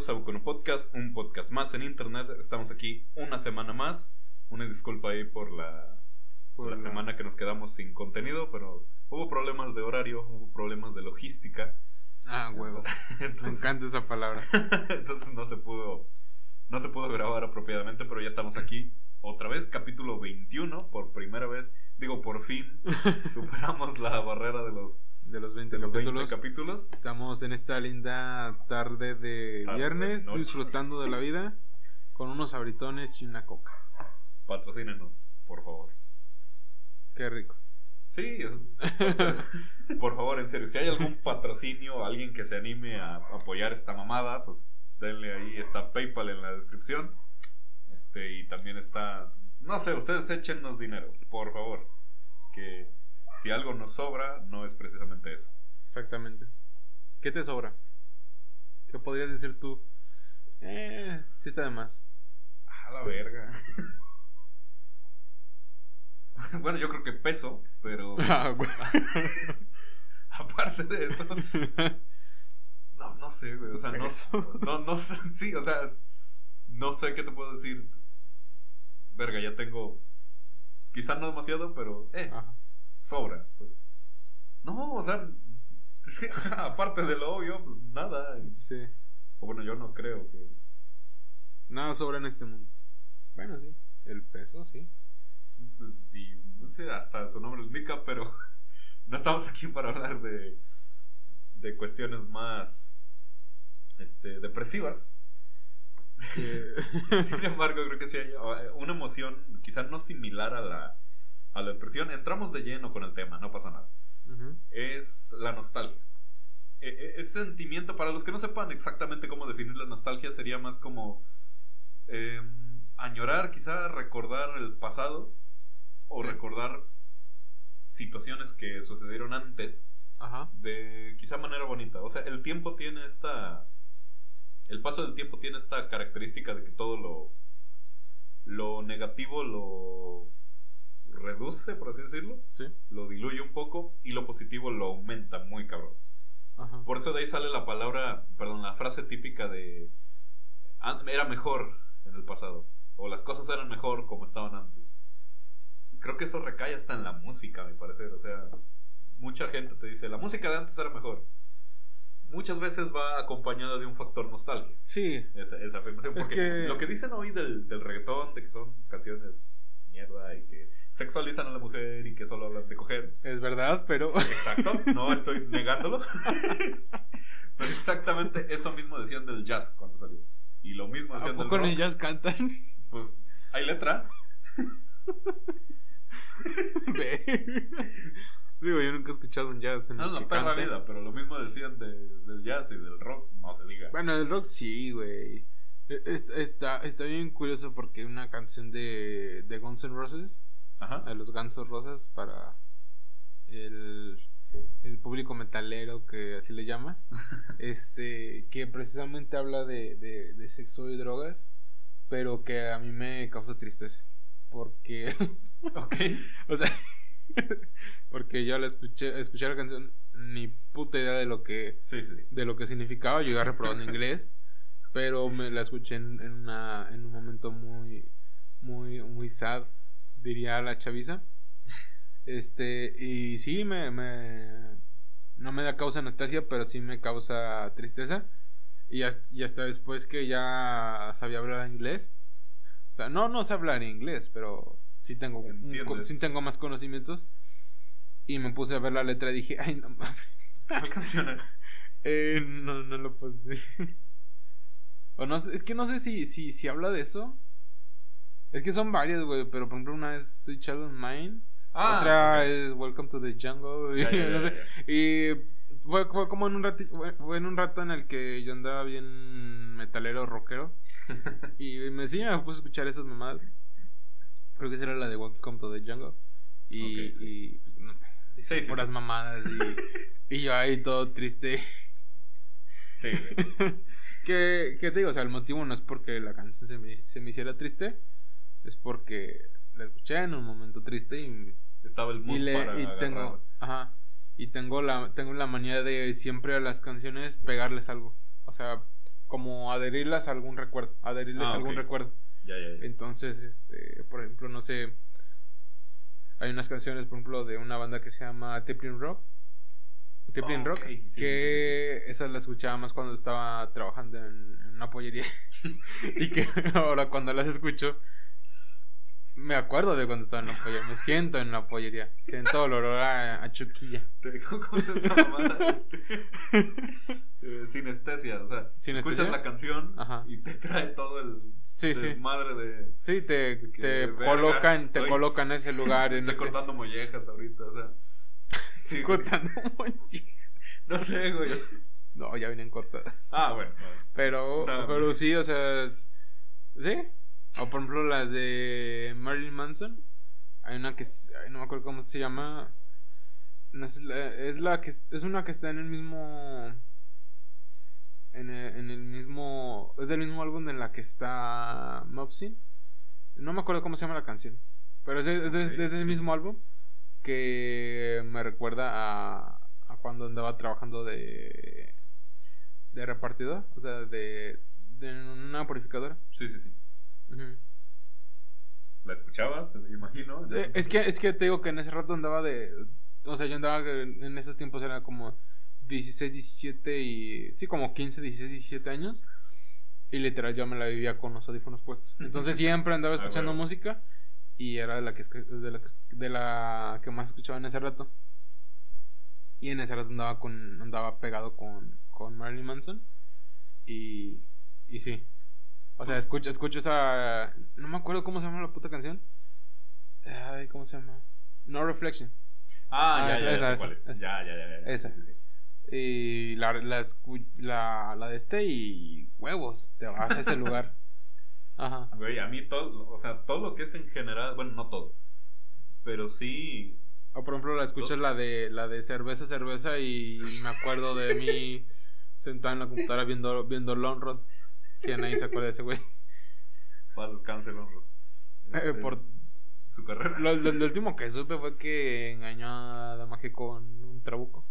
bienvenidos a Bucono Podcast, un podcast más en internet. Estamos aquí una semana más. Una disculpa ahí por la, por la semana que nos quedamos sin contenido, pero hubo problemas de horario, hubo problemas de logística. Ah, huevo. Me encanta esa palabra. entonces no se pudo no se pudo grabar apropiadamente, pero ya estamos aquí otra vez, capítulo 21, por primera vez, digo, por fin superamos la barrera de los de los 20, capítulos. Estamos en esta linda tarde de viernes, disfrutando de la vida con unos abritones y una coca. Patrocínenos, por favor. Qué rico. Sí, por favor, en serio, si hay algún patrocinio, alguien que se anime a apoyar esta mamada, pues denle ahí, está PayPal en la descripción. Este, y también está, no sé, ustedes échenos dinero, por favor. Que si algo nos sobra, no es precisamente eso. Exactamente. ¿Qué te sobra? ¿Qué podrías decir tú? Eh, sí está de más. A la verga. bueno, yo creo que peso, pero. Ah, Aparte de eso. No, no sé, güey. O sea, no, no, no sé. Sí, o sea, no sé qué te puedo decir. Verga, ya tengo. Quizá no demasiado, pero. Eh. Ajá sobra. Pues. No, o sea, aparte de lo obvio, pues nada. Sí. O bueno, yo no creo que. Nada sobra en este mundo. Bueno, sí. El peso, sí. Pues sí, no sé, hasta su nombre es Mika, pero no estamos aquí para hablar de, de cuestiones más este, depresivas. Sin embargo, creo que sí hay una emoción quizás no similar a la, a la depresión, entramos de lleno con el tema, no pasa nada. Es la nostalgia. E, e, ese sentimiento, para los que no sepan exactamente cómo definir la nostalgia, sería más como em, añorar, quizá recordar el pasado o recordar situaciones que sucedieron antes de quizá manera bonita. O sea, el tiempo tiene esta... El paso del tiempo tiene esta característica de que todo lo, lo negativo lo reduce, por así decirlo. Lo diluye un poco y lo positivo lo aumenta muy cabrón. Por eso de ahí sale la palabra, perdón, la frase típica de era mejor en el pasado. O las cosas eran mejor como estaban antes. Creo que eso recae hasta en la música, me parece. O sea, mucha gente te dice, la música de antes era mejor. Muchas veces va acompañada de un factor nostalgia. Sí. Esa, afirmación. Porque lo que dicen hoy del, del reggaetón, de que son canciones mierda y que sexualizan a la mujer y que solo hablan de coger. Es verdad, pero. exacto, no estoy negándolo. pero exactamente eso mismo decían del jazz cuando salió. Y lo mismo decían ¿A poco del rock. el jazz cantan? Pues hay letra. Digo, yo nunca he escuchado un jazz en No, la perra vida, pero lo mismo decían del jazz y del rock, no se diga. Bueno, del rock sí, güey. E, está, está bien curioso porque una canción de, de Guns N' Roses a los gansos rosas para el, el, público metalero que así le llama. Este que precisamente habla de, de, sexo y drogas pero que a mí me causa tristeza porque ok. o sea porque yo la escuché escuché la canción ni puta idea de lo que de lo que significaba yo iba reprobando inglés pero me la escuché en, en, una, en un momento muy muy muy sad diría la chaviza. Este, y sí, me, me, no me da causa nostalgia, pero sí me causa tristeza. Y hasta, y hasta después que ya sabía hablar inglés. O sea, no, no sé hablar inglés, pero sí tengo, sí tengo más conocimientos. Y me puse a ver la letra y dije, ay, no mames. ¿Cuál canción eh, no, no lo puedo decir. O no es que no sé si, si, si habla de eso. Es que son varias, güey, pero por ejemplo una es The Child of Mine. Ah, otra es Welcome to the Jungle. Y, fue, como en un rato, fue en un rato en el que yo andaba bien metalero, rockero. y me sí me puse a escuchar esas mamadas. Creo que esa era la de Welcome to the Jungle. Y, y pues, no, sí, puras mamadas y, y yo ahí todo triste. Sí, que, que te digo, o sea, el motivo no es porque la canción se me, se me hiciera triste, es porque la escuché en un momento triste y estaba el mood y, y tengo ajá y tengo la tengo la manía de siempre a las canciones pegarles algo o sea como adherirlas a algún recuerdo, adherirles a ah, algún recuerdo. Ya, ya, ya. Entonces, este, por ejemplo, no sé, hay unas canciones, por ejemplo, de una banda que se llama Tiplin Rock. Tiplin Rock, que esas las escuchaba más cuando estaba trabajando en, una pollería. y que ahora cuando las escucho, me acuerdo de cuando estaba en la pollería. Me siento en la pollería. Siento el olor a, chuquilla. ¿Cómo se esa mamada? Este? Eh, sinestesia. O sea, escuchas la canción y te trae todo el sí, sí. madre de. Sí, te, te colocan, te colocan en ese lugar. Estoy cortando mollejas ahorita. O sea, sí, cortando mollejas. No sé, güey. No, ya vienen cortadas. Ah, bueno. Pero, pero sí, o sea. Sí, o por ejemplo las de Marilyn Manson. Hay una que no me acuerdo cómo se llama. es, la, que es una que está en el mismo en el, mismo es del mismo álbum en la que está Mopsy. No me acuerdo cómo se llama la canción, pero es de, ese mismo álbum que me recuerda a, a cuando andaba trabajando de de repartidor, o sea, de, de una purificadora. Sí, sí, sí. ¿La escuchabas? Me imagino. es, que, es que te digo que en ese rato andaba de. O sea, yo andaba en esos tiempos era como 16, 17 y. Sí, como 15, 16, 17 años. Y literal yo me la vivía con los audífonos puestos. Entonces siempre andaba ah, escuchando música. Y era de la que, de la, de la que más escuchaba en ese rato. Y en ese rato andaba con andaba pegado con, con Marilyn Manson. Y, y sí, o sea, escucho, escucho esa. No me acuerdo cómo se llama la puta canción. Ay, ¿cómo se llama? No Reflection. Ah, ya, ya, esa, esa, esa, Ya, ya, ya. Esa. Y la, la, la, la de este y huevos, te vas a ese lugar. Ajá. Güey, a mí todo, o sea, todo lo que es en general, bueno, no todo, pero sí. O por ejemplo, la escuchas la de la de cerveza, cerveza y me acuerdo de mí sentado en la computadora viendo viendo Long Que nadie se acuerda de ese güey. Paz descanse el honro. Eh, por su carrera. Lo, último que supe fue que engañó a Damaje con un trabuco.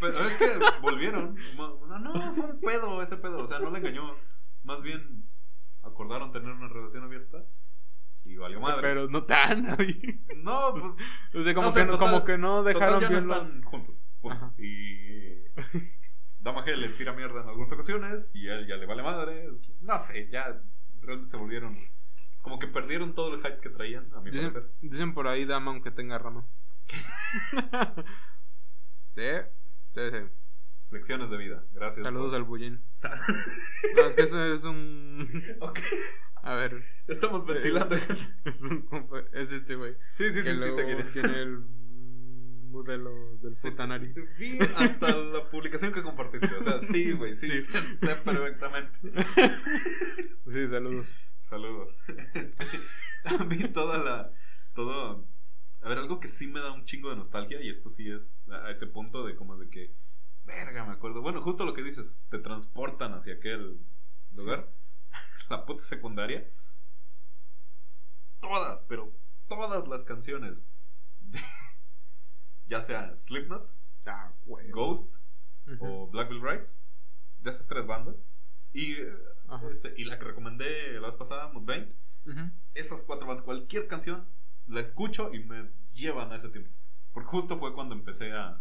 Pero es que volvieron. No, no, fue un pedo ese pedo. O sea, no le engañó. Más bien acordaron tener una relación abierta y valió madre. Pero no tan. no, pues. O sea, como, que, como que no dejaron bien no están juntos. Y. Damaje le tira mierda en algunas ocasiones y él ya le vale madre. No sé, ya realmente se volvieron. Como que perdieron todo el hype que traían, a mi dicen, parecer. Dicen por ahí dama aunque tenga rama. sí, sí, sí. Lecciones de vida, gracias. Saludos al bullín. no, es que eso es un. ok. A ver. Estamos ventilando. es, un, es este güey. Sí, sí, sí, sí, Tiene el modelo del Futanari. Vi hasta la publicación que compartiste. O sea, sí, güey, sí, sé, perfectamente. Sí, saludos. Saludos. A mí toda la. Todo. A ver, algo que sí me da un chingo de nostalgia, y esto sí es a ese punto de como de que. Verga, me acuerdo. Bueno, justo lo que dices, te transportan hacia aquel lugar. La puta secundaria. Todas, pero todas las canciones ya sea Slipknot, ah, Ghost o Black Bill Rights, de esas tres bandas. Y, este, y la que recomendé la vez pasada, Mudvayne, esas cuatro bandas, cualquier canción la escucho y me llevan a ese tiempo. Porque justo fue cuando empecé a,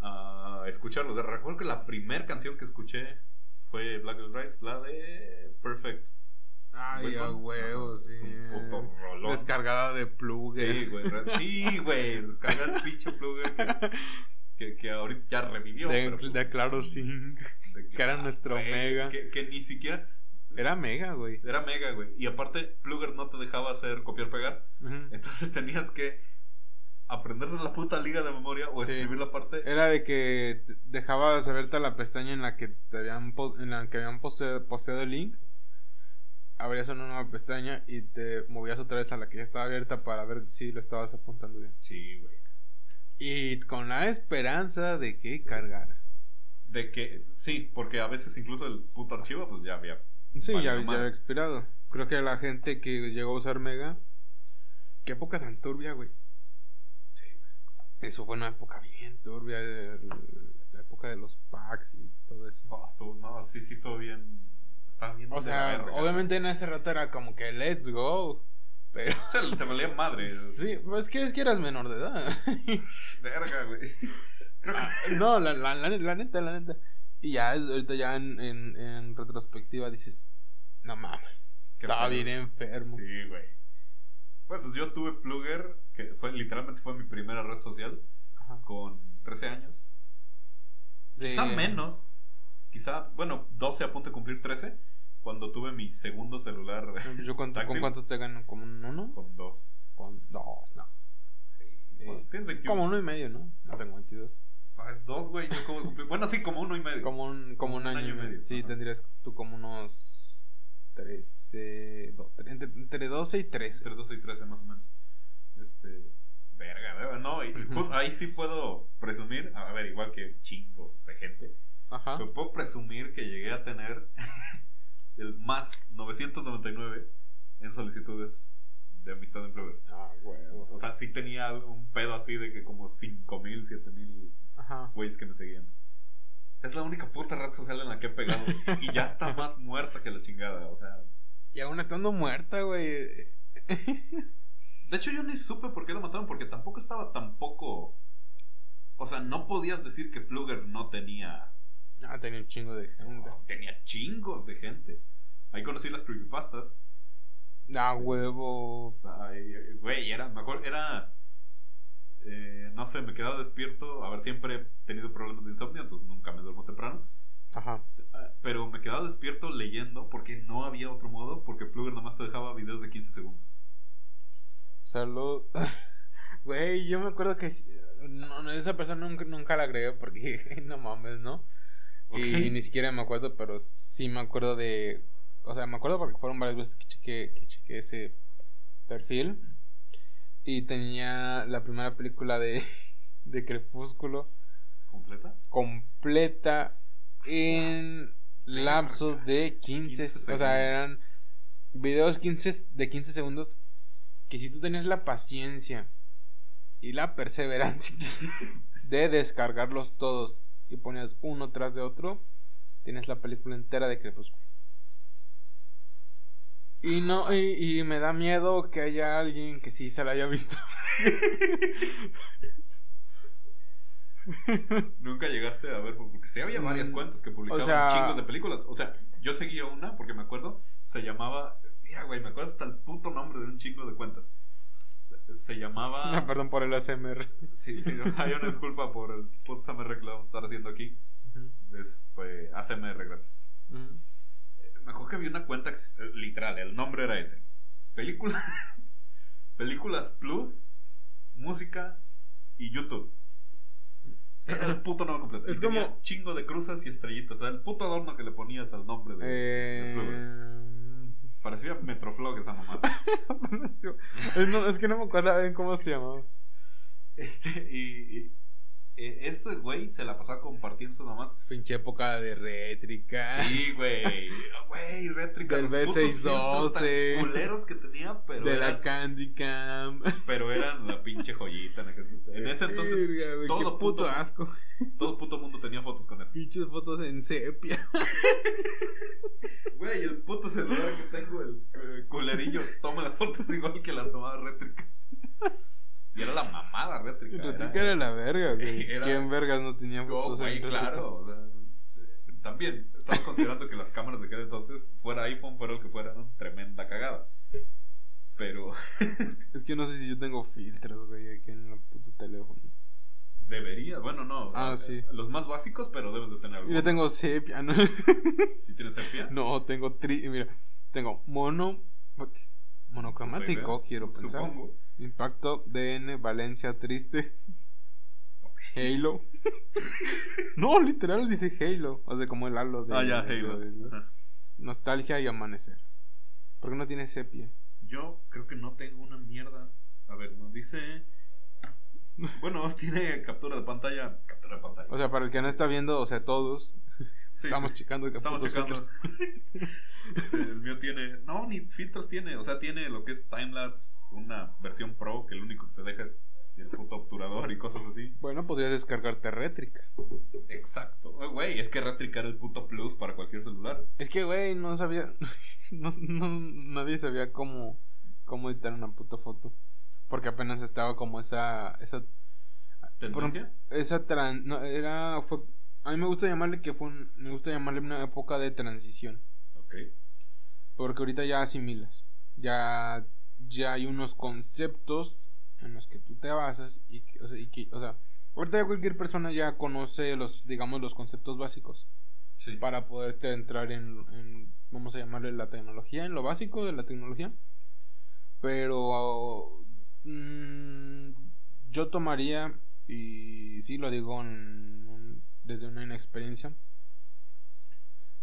a escucharlos. Recuerdo que la primera canción que escuché fue Black Bill Rights, la de Perfect Ay, a huevo, sí. Descargada de plugger. Sí, güey. Sí, güey. Descarga el pinche plugger que, que, ahorita ya revivió. De, pues, de Claro Sync. que era nuestro mega. Que, que, ni siquiera. Era mega, güey. Era mega, güey. Y aparte, Plugger no te dejaba hacer copiar-pegar. Entonces tenías que aprender la puta liga de memoria o escribir la parte. Era de que dejabas abierta la pestaña en la que te habían, en la que habían posteado el link abrías una nueva pestaña y te movías otra vez a la que ya estaba abierta para ver si lo estabas apuntando bien. Sí, güey. Y con la esperanza de que cargara. De que, sí, porque a veces incluso el puto archivo pues ya había... Sí, ya, había expirado. Creo que la gente que llegó a usar Mega... Qué época tan turbia, güey. Sí, Eso fue una época bien turbia. La época de los packs y todo eso. No, no sí, sí estuvo bien. Bien. O sea, obviamente en ese rato era como que let's go. Pero. O sea, te valía madre. Sí, pues que es que eras menor de edad. Verga, güey. Ah, no, la, la, la, neta, la neta. Y ya, ahorita ya en, en, en retrospectiva dices, no mames, estaba bien enfermo. Sí, güey. Bueno, pues yo tuve Plugger, que fue literalmente fue mi primera red social, con 13 años. Quizá menos, quizá, bueno, 12 a punto de cumplir 13, cuando tuve mi segundo celular. Yo ¿Con cuántos te ganan? ¿Como un uno? Con dos. Con dos, no. Sí. tienes 21. Como uno y medio, ¿no? No tengo 22. Ah, dos, güey. Bueno, sí, como uno y medio. Como un, como un, año, y medio. Sí, tendrías tú como unos 13. entre, 12 y 13. Entre 12 y 13, más o menos. Este. Verga, no. Y pues, ahí sí puedo presumir. A ver, igual que chingo de gente. Ajá. Pero puedo presumir que llegué a tener el más 999 en solicitudes de amistad en Plover. Ah, huevo. O sea, sí tenía un pedo así de que como 5000, 7000 güeyes que me seguían. Es la única puta red social en la que he pegado. y ya está más muerta que la chingada, o sea. Y aún estando muerta, güey. De hecho, yo ni supe por qué lo mataron, porque tampoco estaba tampoco. O sea, no podías decir que Plugger no tenía. Ah, tenía un chingo de gente. tenía chingos de gente. Ahí conocí las creepypastas. Ah, huevo. güey, era, mejor, era eh, no sé, me he quedado despierto. A ver, siempre he tenido problemas de insomnio, entonces nunca me duermo temprano. Ajá. Ah, pero me he quedado despierto leyendo porque no había otro modo, porque Plugger nomás te dejaba videos de 15 segundos. Salud. Güey, yo me acuerdo que no, esa persona nunca, nunca la agregué porque no mames, ¿no? Y ni siquiera me acuerdo, pero sí me acuerdo de. O sea, me acuerdo porque fueron varias veces que chequé, que chequé ese perfil. Y tenía la primera película de, de Crepúsculo. ¿Completa? Completa en lapsos de 15, o sea, eran videos 15, de 15 segundos que si tú tenías la paciencia y la perseverancia de descargarlos todos y ponías uno tras de otro, tienes la película entera de Crepúsculo. Y no, y, me da miedo que haya alguien que sí se la haya visto. Nunca llegaste a ver, porque sí había varias mm, cuentas que publicaban chingos de películas. O sea, yo seguía una, porque me acuerdo, se llamaba. Mira, güey, me acuerdo hasta el puto nombre de un chingo de cuentas. Se llamaba. Ah, perdón por el ASMR. Sí, sí, hay una disculpa por el puto ASMR que lo vamos a estar haciendo aquí. Es pues, ASMR gratis me acuerdo que había una cuenta literal, el nombre era ese. Película, películas Plus, música y YouTube. Era el puto nombre completo. Es como chingo de cruzas y estrellitas. O sea, el puto adorno que le ponías al nombre de, eh... Parecía Metroflog esa mamá. es, que no me acuerdo bien cómo se llamaba. Este, y eh, ese güey se la pasaba compartiendo mamás. Pinche época de rétrica. Sí, güey. Güey, rétrica. Del B612. culeros que tenía, pero. De la Candy Cam. Pero eran la pinche joyita. En ese entonces. todo puto, asco. Todo puto mundo tenía fotos con eso. Pinches fotos en sepia. Güey, el puto celular que tengo, el, el culerillo, toma las fotos igual que la tomaba rétrica. Y era la mamada rétrica. Rétrica era, la verga, güey. ¿Quién vergas no tenía fotos ahí claro. O sea, también estamos considerando que las cámaras de aquel entonces, fuera iPhone, fuera el que fuera, ¿no? tremenda cagada. Pero. es que no sé si yo tengo filtros, güey, aquí en el puto teléfono. Debería, bueno, no. Ah, sí. Los más básicos, pero debes de tener algo. Mira, tengo sepia, ¿no? ¿Sí tienes sepia? No, tengo tri. Mira, tengo mono. Monocromático, quiero pensar. Supongo. Impacto, DN, Valencia, triste. Halo. no, literal dice Halo. O sea, como el halo de. Ah, ya, Halo. nostalgia y amanecer. ¿Por qué no tiene sepia? Yo creo que no tengo una mierda. A ver, nos dice. Bueno, tiene captura de pantalla. Captura de pantalla. O sea, para el que no está viendo, o sea, todos. estamos checando. Estamos checando. el mío tiene. No, ni filtros tiene. O sea, tiene lo que es timelapse una versión pro que lo único que te deja es el puto obturador y cosas así. Bueno, podrías descargarte Retric. Exacto. Güey, es que Retric era el puto plus para cualquier celular. Es que, güey, no sabía. no, nadie sabía cómo, cómo editar una puta foto. Porque apenas estaba como esa. esa esa tran, no, era fue a mí me gusta llamarle que fue me gusta llamarle una época de transición. Ok. Porque ahorita ya asimilas. Ya ya hay unos conceptos en los que tú te basas y que, o sea, y que, o sea, ahorita ya cualquier persona ya conoce los, digamos, los conceptos básicos. Sí. Para poderte entrar en, en, vamos a llamarle la tecnología, en lo básico de la tecnología. Pero mm, yo tomaría, y sí lo digo desde una inexperiencia,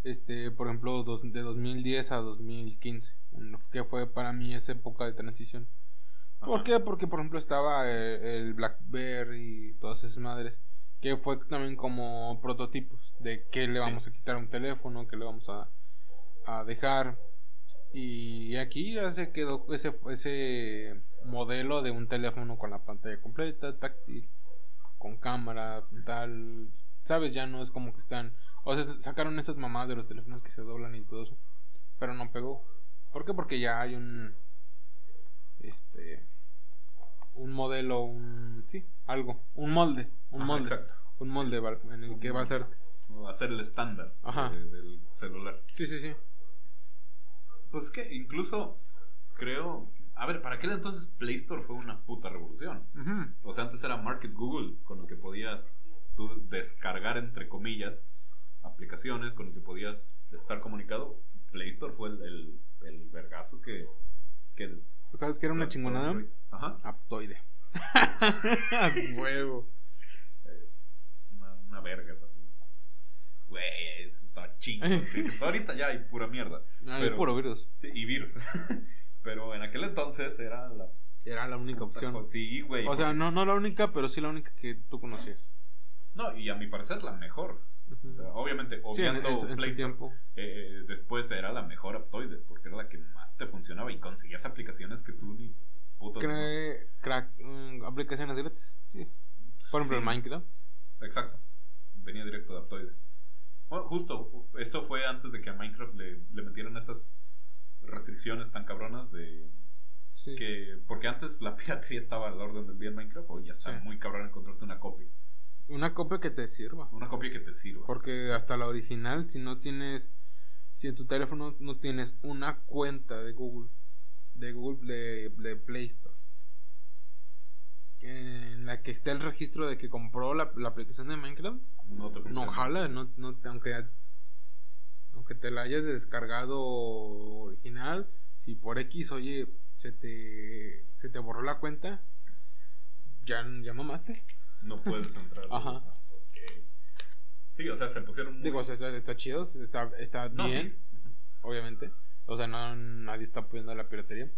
este, por ejemplo, de 2010 a 2015, que fue para mí esa época de transición. ¿Por qué? Porque, por ejemplo, estaba eh, el Blackberry y todas esas madres, que fue también como prototipos de qué le vamos a quitar a un teléfono, qué le vamos a, a dejar. Y aquí ya se quedó ese, ese modelo de un teléfono con la pantalla completa, táctil, con cámara, tal. ¿Sabes? Ya no es como que están o sea, sacaron esas mamadas de los teléfonos que se doblan y todo eso. Pero no pegó. ¿Por qué? Porque ya hay un. Este. Un modelo, un. Sí, algo. Un molde. Un molde. Exacto. Un molde en el que va a ser. Va a ser el estándar del celular. Sí, sí, sí. Pues que incluso creo. A ver, para aquel entonces Play Store fue una puta revolución. O sea, antes era Market Google, con el que podías tú descargar, entre comillas, aplicaciones con el que podías estar comunicado. Play Store fue el, el, vergazo que, que... ¿Sabes qué era una chingonada? Ajá. Aptoide. Huevo. Eh, una, una, verga. Güey, estaba chingo. Sí, ahorita ya hay pura mierda. Ah, hay puro virus. Sí, y virus. pero en aquel entonces era la... Era la única opción. Sí, güey. O sea, no, no la única, pero sí la única que tú conocías. No, y a mi parecer la mejor obviamente, obviando tiempo. Eh, después era la mejor Aptoide, porque era la que más te funcionaba y conseguías aplicaciones que tú ni puto. crack, mm, aplicaciones gratis, sí. Por ejemplo, Minecraft. Exacto. Venía directo de Aptoide. Bueno, justo, eso fue antes de que a Minecraft le, le metieran esas restricciones tan cabronas de. Que, porque antes la piratería estaba al orden del día en Minecraft, hoy ya está muy cabrón encontrarte una copia. Una copia que te sirva. Una copia que te sirva. Porque hasta la original, si no tienes, si en tu teléfono no tienes una cuenta de Google, de Google, de, Play Store, en la que esté el registro de que compró la, aplicación de Minecraft, no, te no jala, no, no, aunque, aunque te la hayas descargado original, si por X, oye, se te, se te borró la cuenta, ya, ya mamaste no puedes entrar. Ajá. Sí, o sea, se pusieron muy... Digo, o sea, está, chido, está, está bien, obviamente. O sea, no, nadie está apoyando la piratería.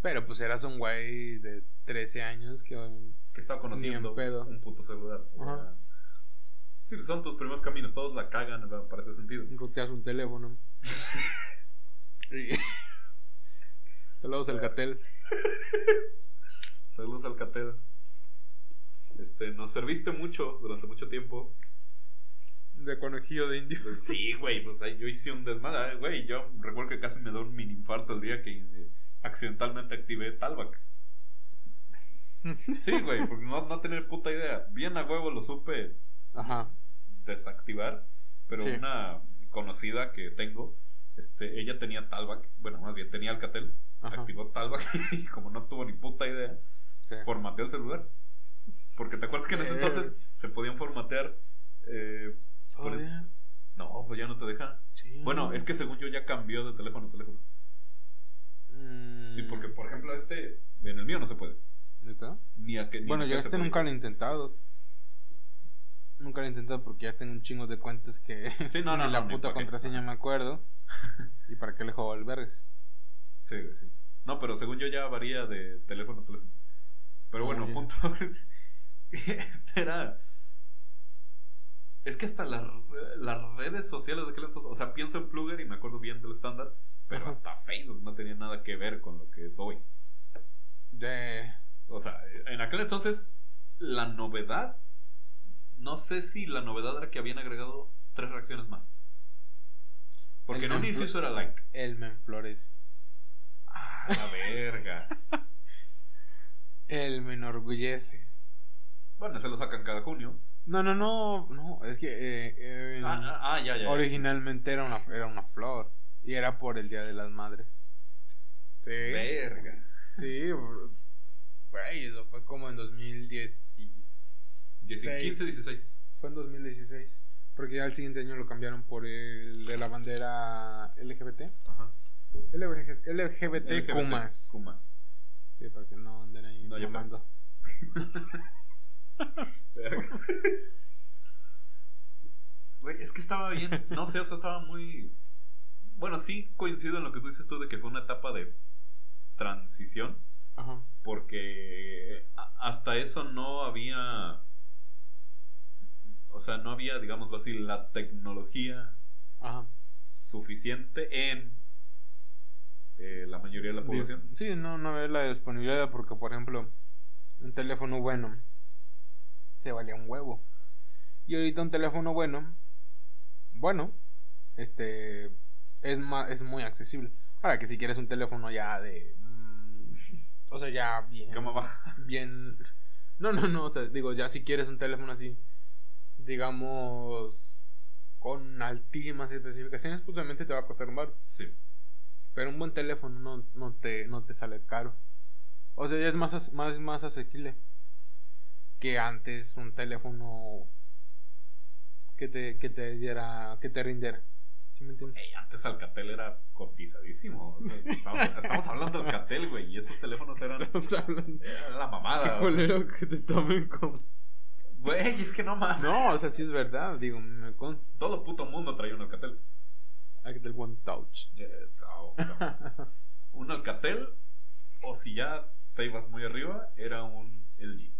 Pero pues eras un güey de 13 años que... Que estaba conociendo un puto celular. Ajá. Sí, son tus primeros caminos, todos la cagan para ese sentido. Ruteas un teléfono. Saludos al Catel. Saludos al Catel. Este, nos serviste mucho durante mucho tiempo. De conejillo de indio. Sí, güey, pues ahí yo hice un desmadre, güey. Yo recuerdo que casi me dio un mini infarto el día que eh, accidentalmente activé Talback. Sí, güey, porque no, no tener puta idea. Bien a huevo lo supe Ajá. desactivar, pero una conocida que tengo, este, ella tenía Talback, bueno, más bien tenía Alcatel, activó Talback y como no tuvo ni puta idea, formateó el celular. Porque te acuerdas que en ese entonces se podían formatear. Eh, No, pues ya no te deja. Bueno, es que según yo ya cambió de teléfono a teléfono. Mm. Sí, porque por ejemplo, este. En el mío no se puede. ¿Neta? Ni a que, ni bueno, yo este nunca lo he intentado. Nunca lo he intentado porque ya tengo un chingo de cuentas que. Sí, no, no. la puta contraseña me acuerdo. ¿Y para qué le juego albergues? Sí, sí. No, pero según yo ya varía de teléfono a teléfono. Pero bueno, punto. este era. Es que hasta las redes sociales de aquel entonces, o sea, pienso en Plugger y me acuerdo bien del estándar, pero hasta Facebook no tenía nada que ver con lo que es hoy. De... O sea, en aquel entonces, la novedad. No sé si la novedad era que habían agregado tres reacciones más. Porque en un inicio eso era like. El Menflores. Ah, la verga. El me enorgullece. Bueno, se lo sacan cada junio. No, no, no, no, es que eh, ah, ah, ah, ya, ya, originalmente era una, era una flor y era por el Día de las Madres. Sí. Verga. Sí, güey, eso fue como en 2016. 15, 16. Fue en 2016. Porque ya el siguiente año lo cambiaron por el de la bandera LGBT. Ajá. LGBT, LGBT, Kumas. Kumas. Sí, para que no anden ahí no, llamando. Güey, es que estaba bien. No sé, o sea, estaba muy. Bueno, sí coincido en lo que tú dices tú de que fue una etapa de transición. Ajá. Porque hasta eso no había. O sea, no había, digámoslo así, la tecnología suficiente en eh, la mayoría de la población. Sí, no, no había la disponibilidad porque, por ejemplo, un teléfono bueno te valía un huevo. Y ahorita un teléfono bueno, bueno, este, es, más, es muy accesible. Ahora que si quieres un teléfono ya de... Mm, o sea, ya bien... ¿Cómo va? Bien... No, no, no, o sea, digo, ya si quieres un teléfono así, digamos, con altísimas especificaciones, pues obviamente te va a costar un bar. Sí. Pero un buen teléfono no, no, te, no te sale caro. O sea, ya es más, más, más asequible que antes un teléfono que te, que te diera, que te rindiera. ¿Sí me entiendes? antes Alcatel era cotizadísimo. estamos, hablando de Alcatel, güey, y esos teléfonos eran, era la mamada. Qué colero que te tomen como... Güey, es que no mames. No, o sea, sí es verdad, digo, me con... Todo puto mundo traía un Alcatel. Alcatel One Touch. un Alcatel, o si ya te ibas muy arriba, era un LG.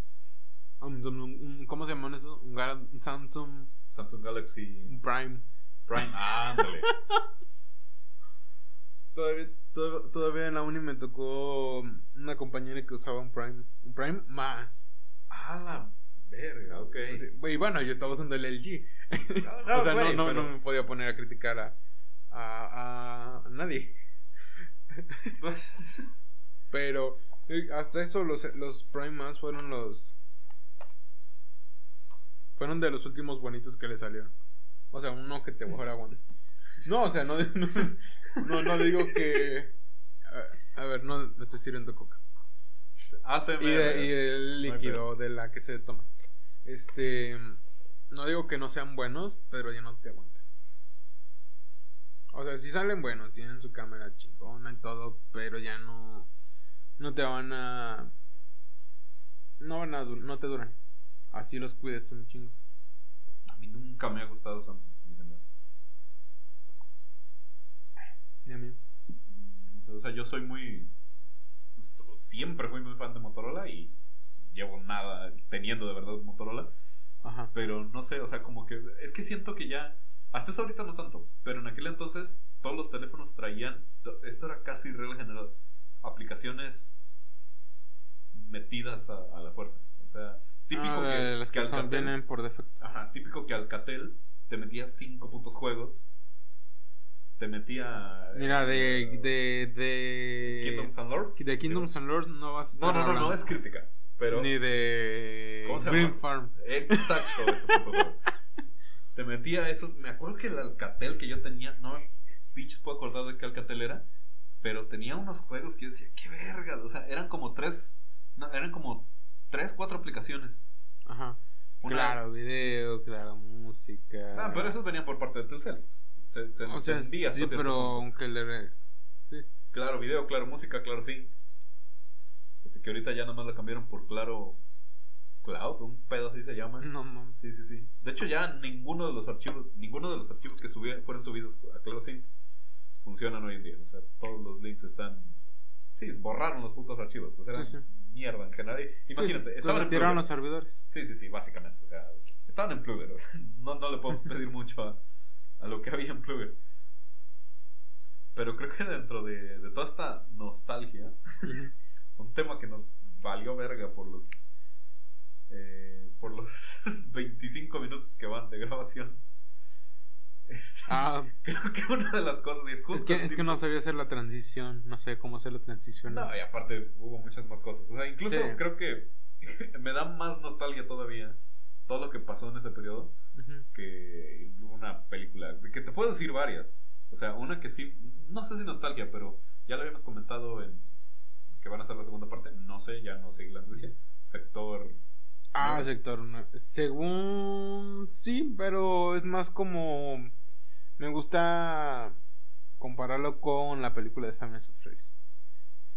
¿Cómo se llama eso? Un, Samsung. Samsung Galaxy. Un Prime. Prime, ándale. todavía, todavía en la uni me tocó una compañera que usaba un Prime. Un Prime más. Ah, la verga, ok. Y bueno, yo estaba usando el LG. o sea, no, no, no, me podía poner a criticar a, a, a nadie. Pero eh, hasta eso los, los Prime más fueron los fueron de los últimos bonitos que le salieron. O sea, uno que te fuera bueno. No, o sea, no, no, no, digo que. A ver, no me estoy sirviendo coca. Y, y el líquido de la que se toma. Este. No digo que no sean buenos, pero ya no te aguantan. O sea, si salen buenos, tienen su cámara chingona y todo, pero ya no. No te van a. No van a. No te duran. Así los cuides un chingo. A mí nunca me ha gustado Samsung. ¿Y a mí? O sea, yo soy muy. Siempre fui muy fan de Motorola y llevo nada teniendo de verdad Motorola. Ajá. Pero no sé, o sea, como que. Es que siento que ya. Hasta eso ahorita no tanto. Pero en aquel entonces todos los teléfonos traían. Esto era casi regla general. Aplicaciones metidas a, a la fuerza. O sea, Típico ah, que, las que, Alcatel, vienen por defecto. Ajá, típico que Alcatel te metía cinco putos juegos. Te metía. Mira, de. de. de. Kingdoms and Lords. De Kingdoms and Lords no vas a No, no, no, no es crítica. Pero. Ni de. ¿Cómo se Green Farm. Exacto, ese puto juego. te metía esos. Me acuerdo que el Alcatel que yo tenía. No, pinches puedo acordar de qué Alcatel era. Pero tenía unos juegos que yo decía, qué verga. O sea, eran como tres. No, eran como tres, cuatro aplicaciones. Ajá. Claro, video, claro, música. Ah, pero esos venían por parte de Telcel. Se, se, o sea, sí, pero aunque le... Sí. Claro, video, claro, música, claro, sí. Este, que ahorita ya nomás lo cambiaron por Claro Cloud, un pedo así se llama. No, no. Sí, sí, sí. De hecho ya ninguno de los archivos, ninguno de los archivos que fueron subidos a CloudSync funcionan hoy en día. O sea, todos los links están... Sí, borraron los putos archivos. O sea, sí, sí mierda en general. Imagínate, estaban en los servidores. Sí, sí, sí, básicamente. O sea, estaban en Plugger. O sea, no, no le podemos pedir mucho a, a, lo que había en Plugger. Pero creo que dentro de, de toda esta nostalgia, un tema que nos valió verga por los. Eh, por los 25 minutos que van de grabación. Este, ah, creo que una de las cosas es, es que, es que no sabía hacer la transición, no sé cómo hacer la transición. No, y aparte hubo muchas más cosas. O sea, incluso creo que me da más nostalgia todavía todo lo que pasó en ese periodo que una película. Que te puedo decir varias. O sea, una que sí, no sé si nostalgia, pero ya lo habíamos comentado en que van a hacer la segunda parte. No sé, ya no seguí la noticia. Sector. Ah, sector. Según. Sí, pero es más como. Me gusta compararlo con la película de Famous of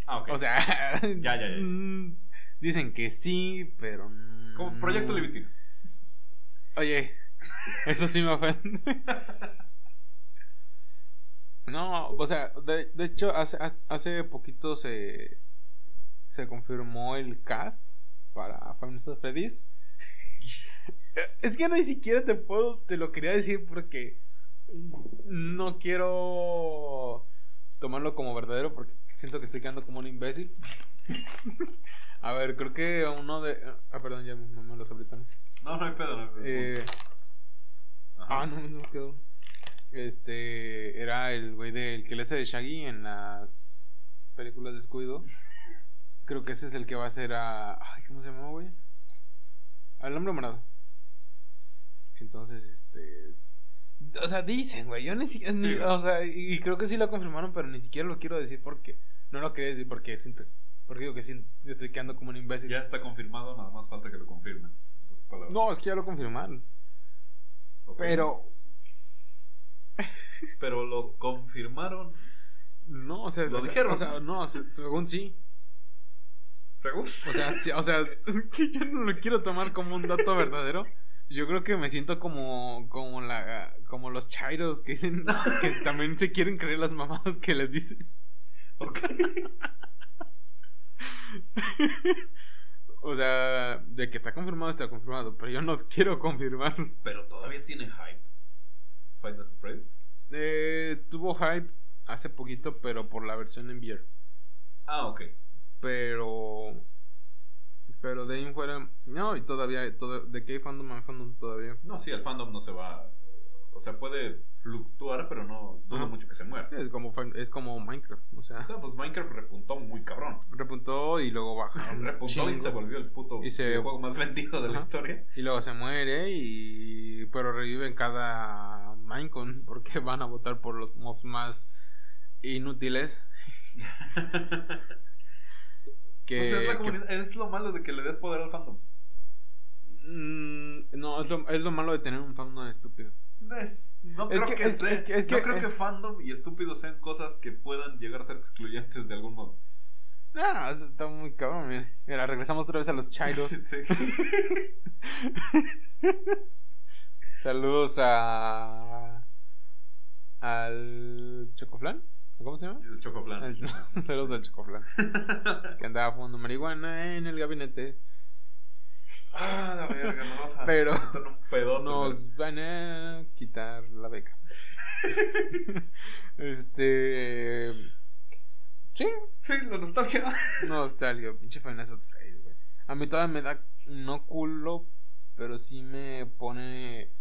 Ah, ok. O sea. ya, ya, ya. Dicen que sí, pero. Como Proyecto Liberty. Oye, eso sí me ofende. No, o sea, de, hecho, hace, hace poquito se, se confirmó el cast para Final Freddy's. Es que ni siquiera te puedo, te lo quería decir porque no quiero tomarlo como verdadero porque siento que estoy quedando como un imbécil. A ver, creo que uno de. Ah, perdón, ya me mamá los abritones. No, no hay pedo, no hay pedo. Eh... Ah, no, no quedó. Este. Era el güey del que le hace de Shaggy en las películas de Scooby-Doo. Creo que ese es el que va a ser a. Ay, ¿Cómo se llama, güey? Al hombre morado. Entonces, este. O sea, dicen, güey. Yo ni siquiera. o sea, y creo que sí lo confirmaron, pero ni siquiera lo quiero decir porque. No lo quería decir porque siento porque digo que sí, estoy quedando como un imbécil. Ya está confirmado, nada más falta que lo confirmen. No, es que ya lo confirmaron. Pero. Pero lo confirmaron. No, o sea, lo dijeron. O sea, no, según sí. ¿Según? O sea, o sea, que yo no lo quiero tomar como un dato verdadero. Yo creo que me siento como como la como los chairos que dicen que también se quieren creer las mamadas que les dicen. Okay. o sea, de que está confirmado, está confirmado. Pero yo no quiero confirmar. Pero todavía tiene hype. Find the Friends. Eh, tuvo hype hace poquito, pero por la versión en VR. Ah, ok. Pero. Pero de ahí en fuera. No, y todavía. Todo, de que hay fandom hay fandom todavía. No, sí, el fandom no se va. O sea, puede fluctuar, pero no dudo mucho que se muera. Es como, es como Minecraft, o sea. pues Minecraft repuntó muy cabrón. Repuntó y luego baja. repuntó y se volvió el puto y se... juego más vendido de la historia. Y luego se muere y... Pero revive en cada Minecon porque van a votar por los mobs más inútiles. que, es, lo malo de que le des poder al fandom. Mm, no, es lo, es lo malo de tener un fandom estúpido no creo que, es, que, creo que fandom y estúpido sean cosas que puedan llegar a ser excluyentes de algún modo. Ah, eso está muy cabrón, mira. regresamos otra vez a los chairos. Saludos a. al Chocoflan. ¿Cómo se llama? El Chocoflan. Saludos al Chocoflan. que andaba fumando marihuana en el gabinete. Ah, la verga, no vas a Pero nos van a quitar la beca. este. Sí. Sí, la nostalgia. Nostalgia, pinche Final güey. A mí todavía me da no culo, pero sí me pone.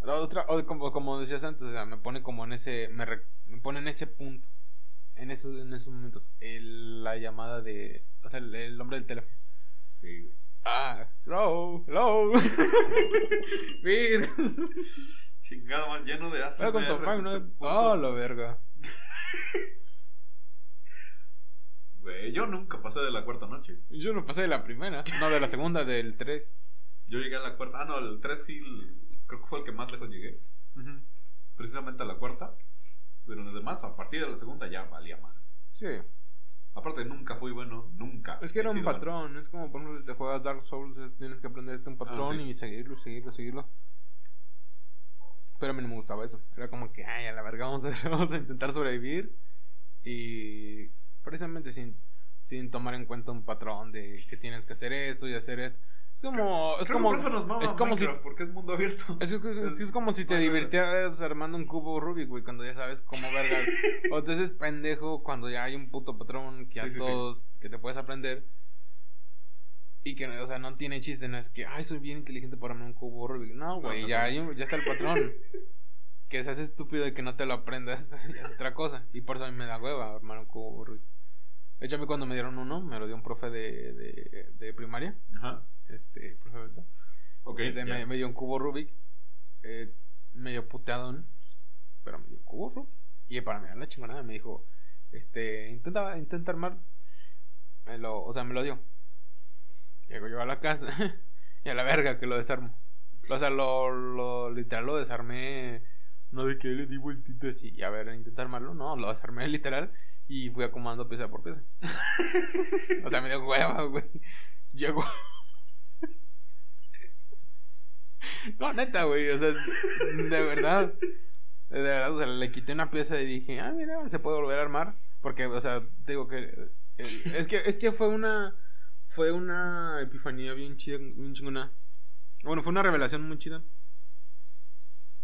Otra, como, como decías antes, o sea, me pone como en ese. Me, me pone en ese punto. En esos, en esos momentos. El, la llamada de. O sea, el, el nombre del teléfono. Sí, güey. Ah, hello, hello. Bien. Chingado, man, lleno de ácido. Welcome to Five Nights. Oh, la verga. Güey, yo nunca pasé de la cuarta noche. Yo no pasé de la primera, no de la segunda, del 3. Yo llegué a la cuarta. Ah, no, el 3 sí, creo que fue el que más lejos llegué. Precisamente a la cuarta. Pero en el demás, a partir de la segunda ya valía más. Sí. Aparte, nunca fui bueno, nunca. Es que era un patrón, es como por ejemplo, si te juegas Dark Souls, tienes que aprenderte un patrón ah, y seguirlo, seguirlo, seguirlo. Pero a mí no me gustaba eso. Era como que, ay, a la verga, vamos a, vamos a intentar sobrevivir. Y precisamente sin, sin tomar en cuenta un patrón de que tienes que hacer esto y hacer esto. Es como. Es como, es como si. Porque es mundo abierto. Es, es, como si te divirtieras armando un cubo Rubik, güey, cuando ya sabes cómo vergas. o entonces pendejo cuando ya hay un puto patrón que a todos. que te puedes aprender. Y que, o sea, no tiene chiste, no es que, ay, soy bien inteligente para armar un cubo Rubik. No, güey, ya, ya está el patrón. que se hace estúpido y que no te lo aprendas es otra cosa. Y por eso a mí me da hueva armar un cubo Rubik. De hecho, a mí cuando me dieron uno, me lo dio un profe de, de, de primaria. Ajá. Este, profe Beto. Ok. Este, me, dio un cubo Rubik. Eh, medio puteado, pero me dio un cubo Rubik. Y para mí, la chingonada me dijo, este, intenta, intenta armar. Me lo, o sea, me lo dio. Llego yo a la casa y a la verga que lo desarmo. O sea, lo, lo literal lo desarmé. No de que le di vueltitas y a ver, intentar armarlo. No, lo desarmé literal y fui acomodando pieza por pieza. o sea, me dio hueva, güey. Llegó. No, neta, güey. O sea, de verdad. De verdad, o sea, le quité una pieza y dije, ah, mira, se puede volver a armar. Porque, o sea, digo que. es que, es que fue una fue una epifanía bien chida, bien chingona. Bueno, fue una revelación muy chida.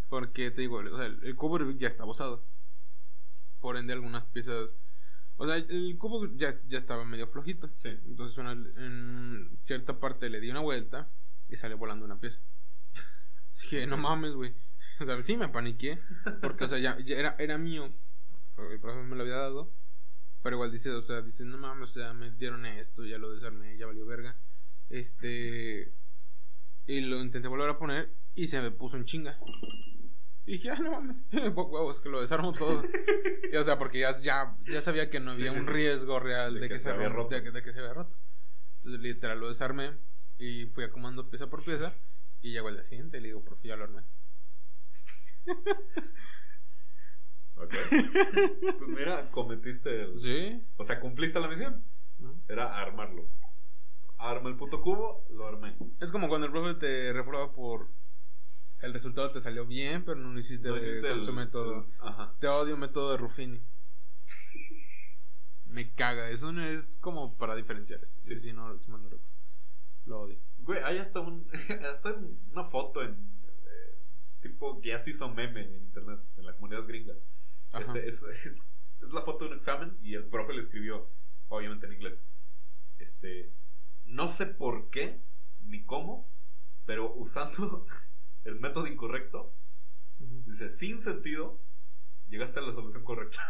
Porque te digo, o sea, el cubo ya está usado. Por ende, algunas piezas. O sea, el cubo ya, ya estaba medio flojito. Sí. Entonces, en cierta parte le di una vuelta y salió volando una pieza. Dije, no mames, güey. O sea, sí me paniqué. Porque, o sea, ya, era, era mío. El profesor me lo había dado. Pero igual dice, o sea, dice, no mames, o sea, me dieron esto, ya lo desarmé, ya valió verga. Este. Y lo intenté volver a poner y se me puso en chinga. Y dije, ah, no mames, huevos, que lo desarmo todo. y, o sea, porque ya, ya, ya sabía que no había un riesgo real de, que, se había roto. De, que se había roto. Entonces, literal, lo desarmé y fui acomodando pieza por pieza. Y llegó el día siguiente y le digo, por fin ya lo armé. pues mira, cometiste el. Sí. O sea, cumpliste la misión. Era armarlo. Arma el puto cubo, lo armé. Es como cuando el profe te reprueba por. El resultado te salió bien, pero no lo hiciste, con su método. ajá. Te odio método de Ruffini. Me caga. Eso no es como para diferenciar. Sí, sí, no, no lo, lo odio. Güey, hay hasta, un, hasta una foto en. Eh, tipo que ya se hizo meme en internet, en la comunidad gringa este, es, es, la foto de un examen y el profe le escribió, obviamente en inglés. Este, no sé por qué ni cómo, pero usando el método incorrecto, dice, sin sentido, llegaste a la solución correcta.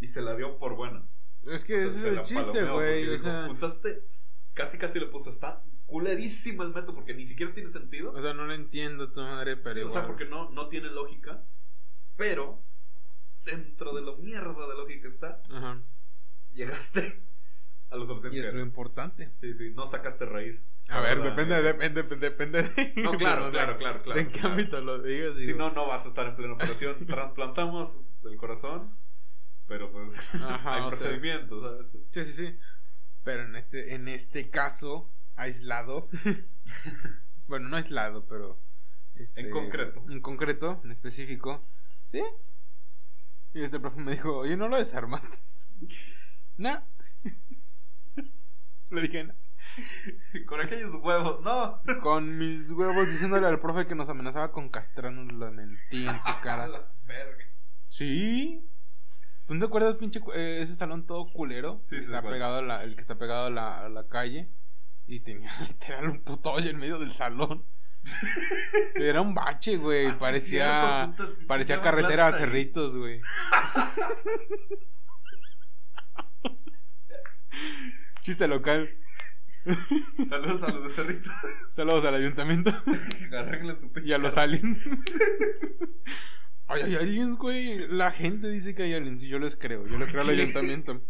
y se la dio por buena. Es que ese es el chiste, güey. Usaste, casi casi le puso, está culerísimo el método porque ni siquiera tiene sentido. O sea, no lo entiendo tu madre, pero. o sea, porque no, no tiene lógica. Pero dentro de lo mierda de lógica está, llegaste a los. Y es lo importante. Sí, sí, no sacaste raíz. A ver, depende, depende, depende de... No, claro, claro, claro, claro. ¿En qué ámbito lo digas? Si no, no vas a estar en plena operación. Trasplantamos el corazón, pero pues hay procedimientos, ¿sabes? Sí, sí, sí. Pero en este, en este caso, aislado. bueno, no aislado, pero... Este, en concreto. En concreto, en específico. Sí, y este profe me dijo, oye, ¿no lo desarmaste? no. Le dije, no. Con aquellos huevos, no. Con mis huevos diciéndole al profe que nos amenazaba con castrarnos, lo mentí en su cara. la verga. Sí. ¿Tú no te acuerdas, pinche, eh, ese salón todo culero? Sí, está pegado a la, el que está pegado a la, a la calle. Y tenía literal un puto hoyo en medio del salón. Era un bache, güey. Ah, parecía. parecía carretera a cerritos, güey. Chiste local. Saludos a los de Cerritos. Saludos al ayuntamiento. su Y a los aliens. Ay, hay aliens, güey. La gente dice que hay aliens y yo les creo. Yo les creo al ayuntamiento.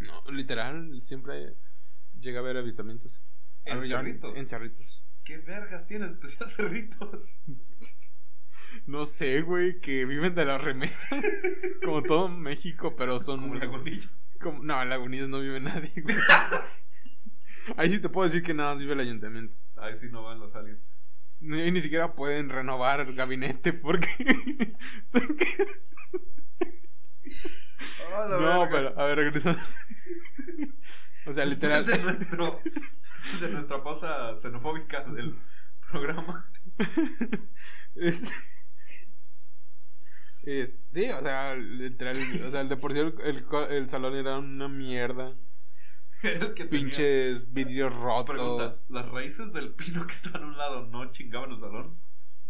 No, literal, siempre llega a haber avistamientos. ¿En Cerritos? En Cerritos. ¿Qué vergas tienes especial Cerritos? No sé, güey, que viven de la remesa. como todo México, pero son. Como lagunillos. Como... No, en lagunillos no vive nadie, güey. Ahí sí te puedo decir que nada más vive el ayuntamiento. Ahí sí no van los aliens. Ni, ni siquiera pueden renovar el gabinete porque. Oh, no, pero, a ver, regresando. O sea, literal. de nuestro de nuestra pausa xenofóbica del programa. Este. sí, o sea, literal, o sea, el de por sí el, el, salón era una mierda. El que Pinches vidrios rotos. ¿las raíces del pino que está a un lado no chingaban el salón?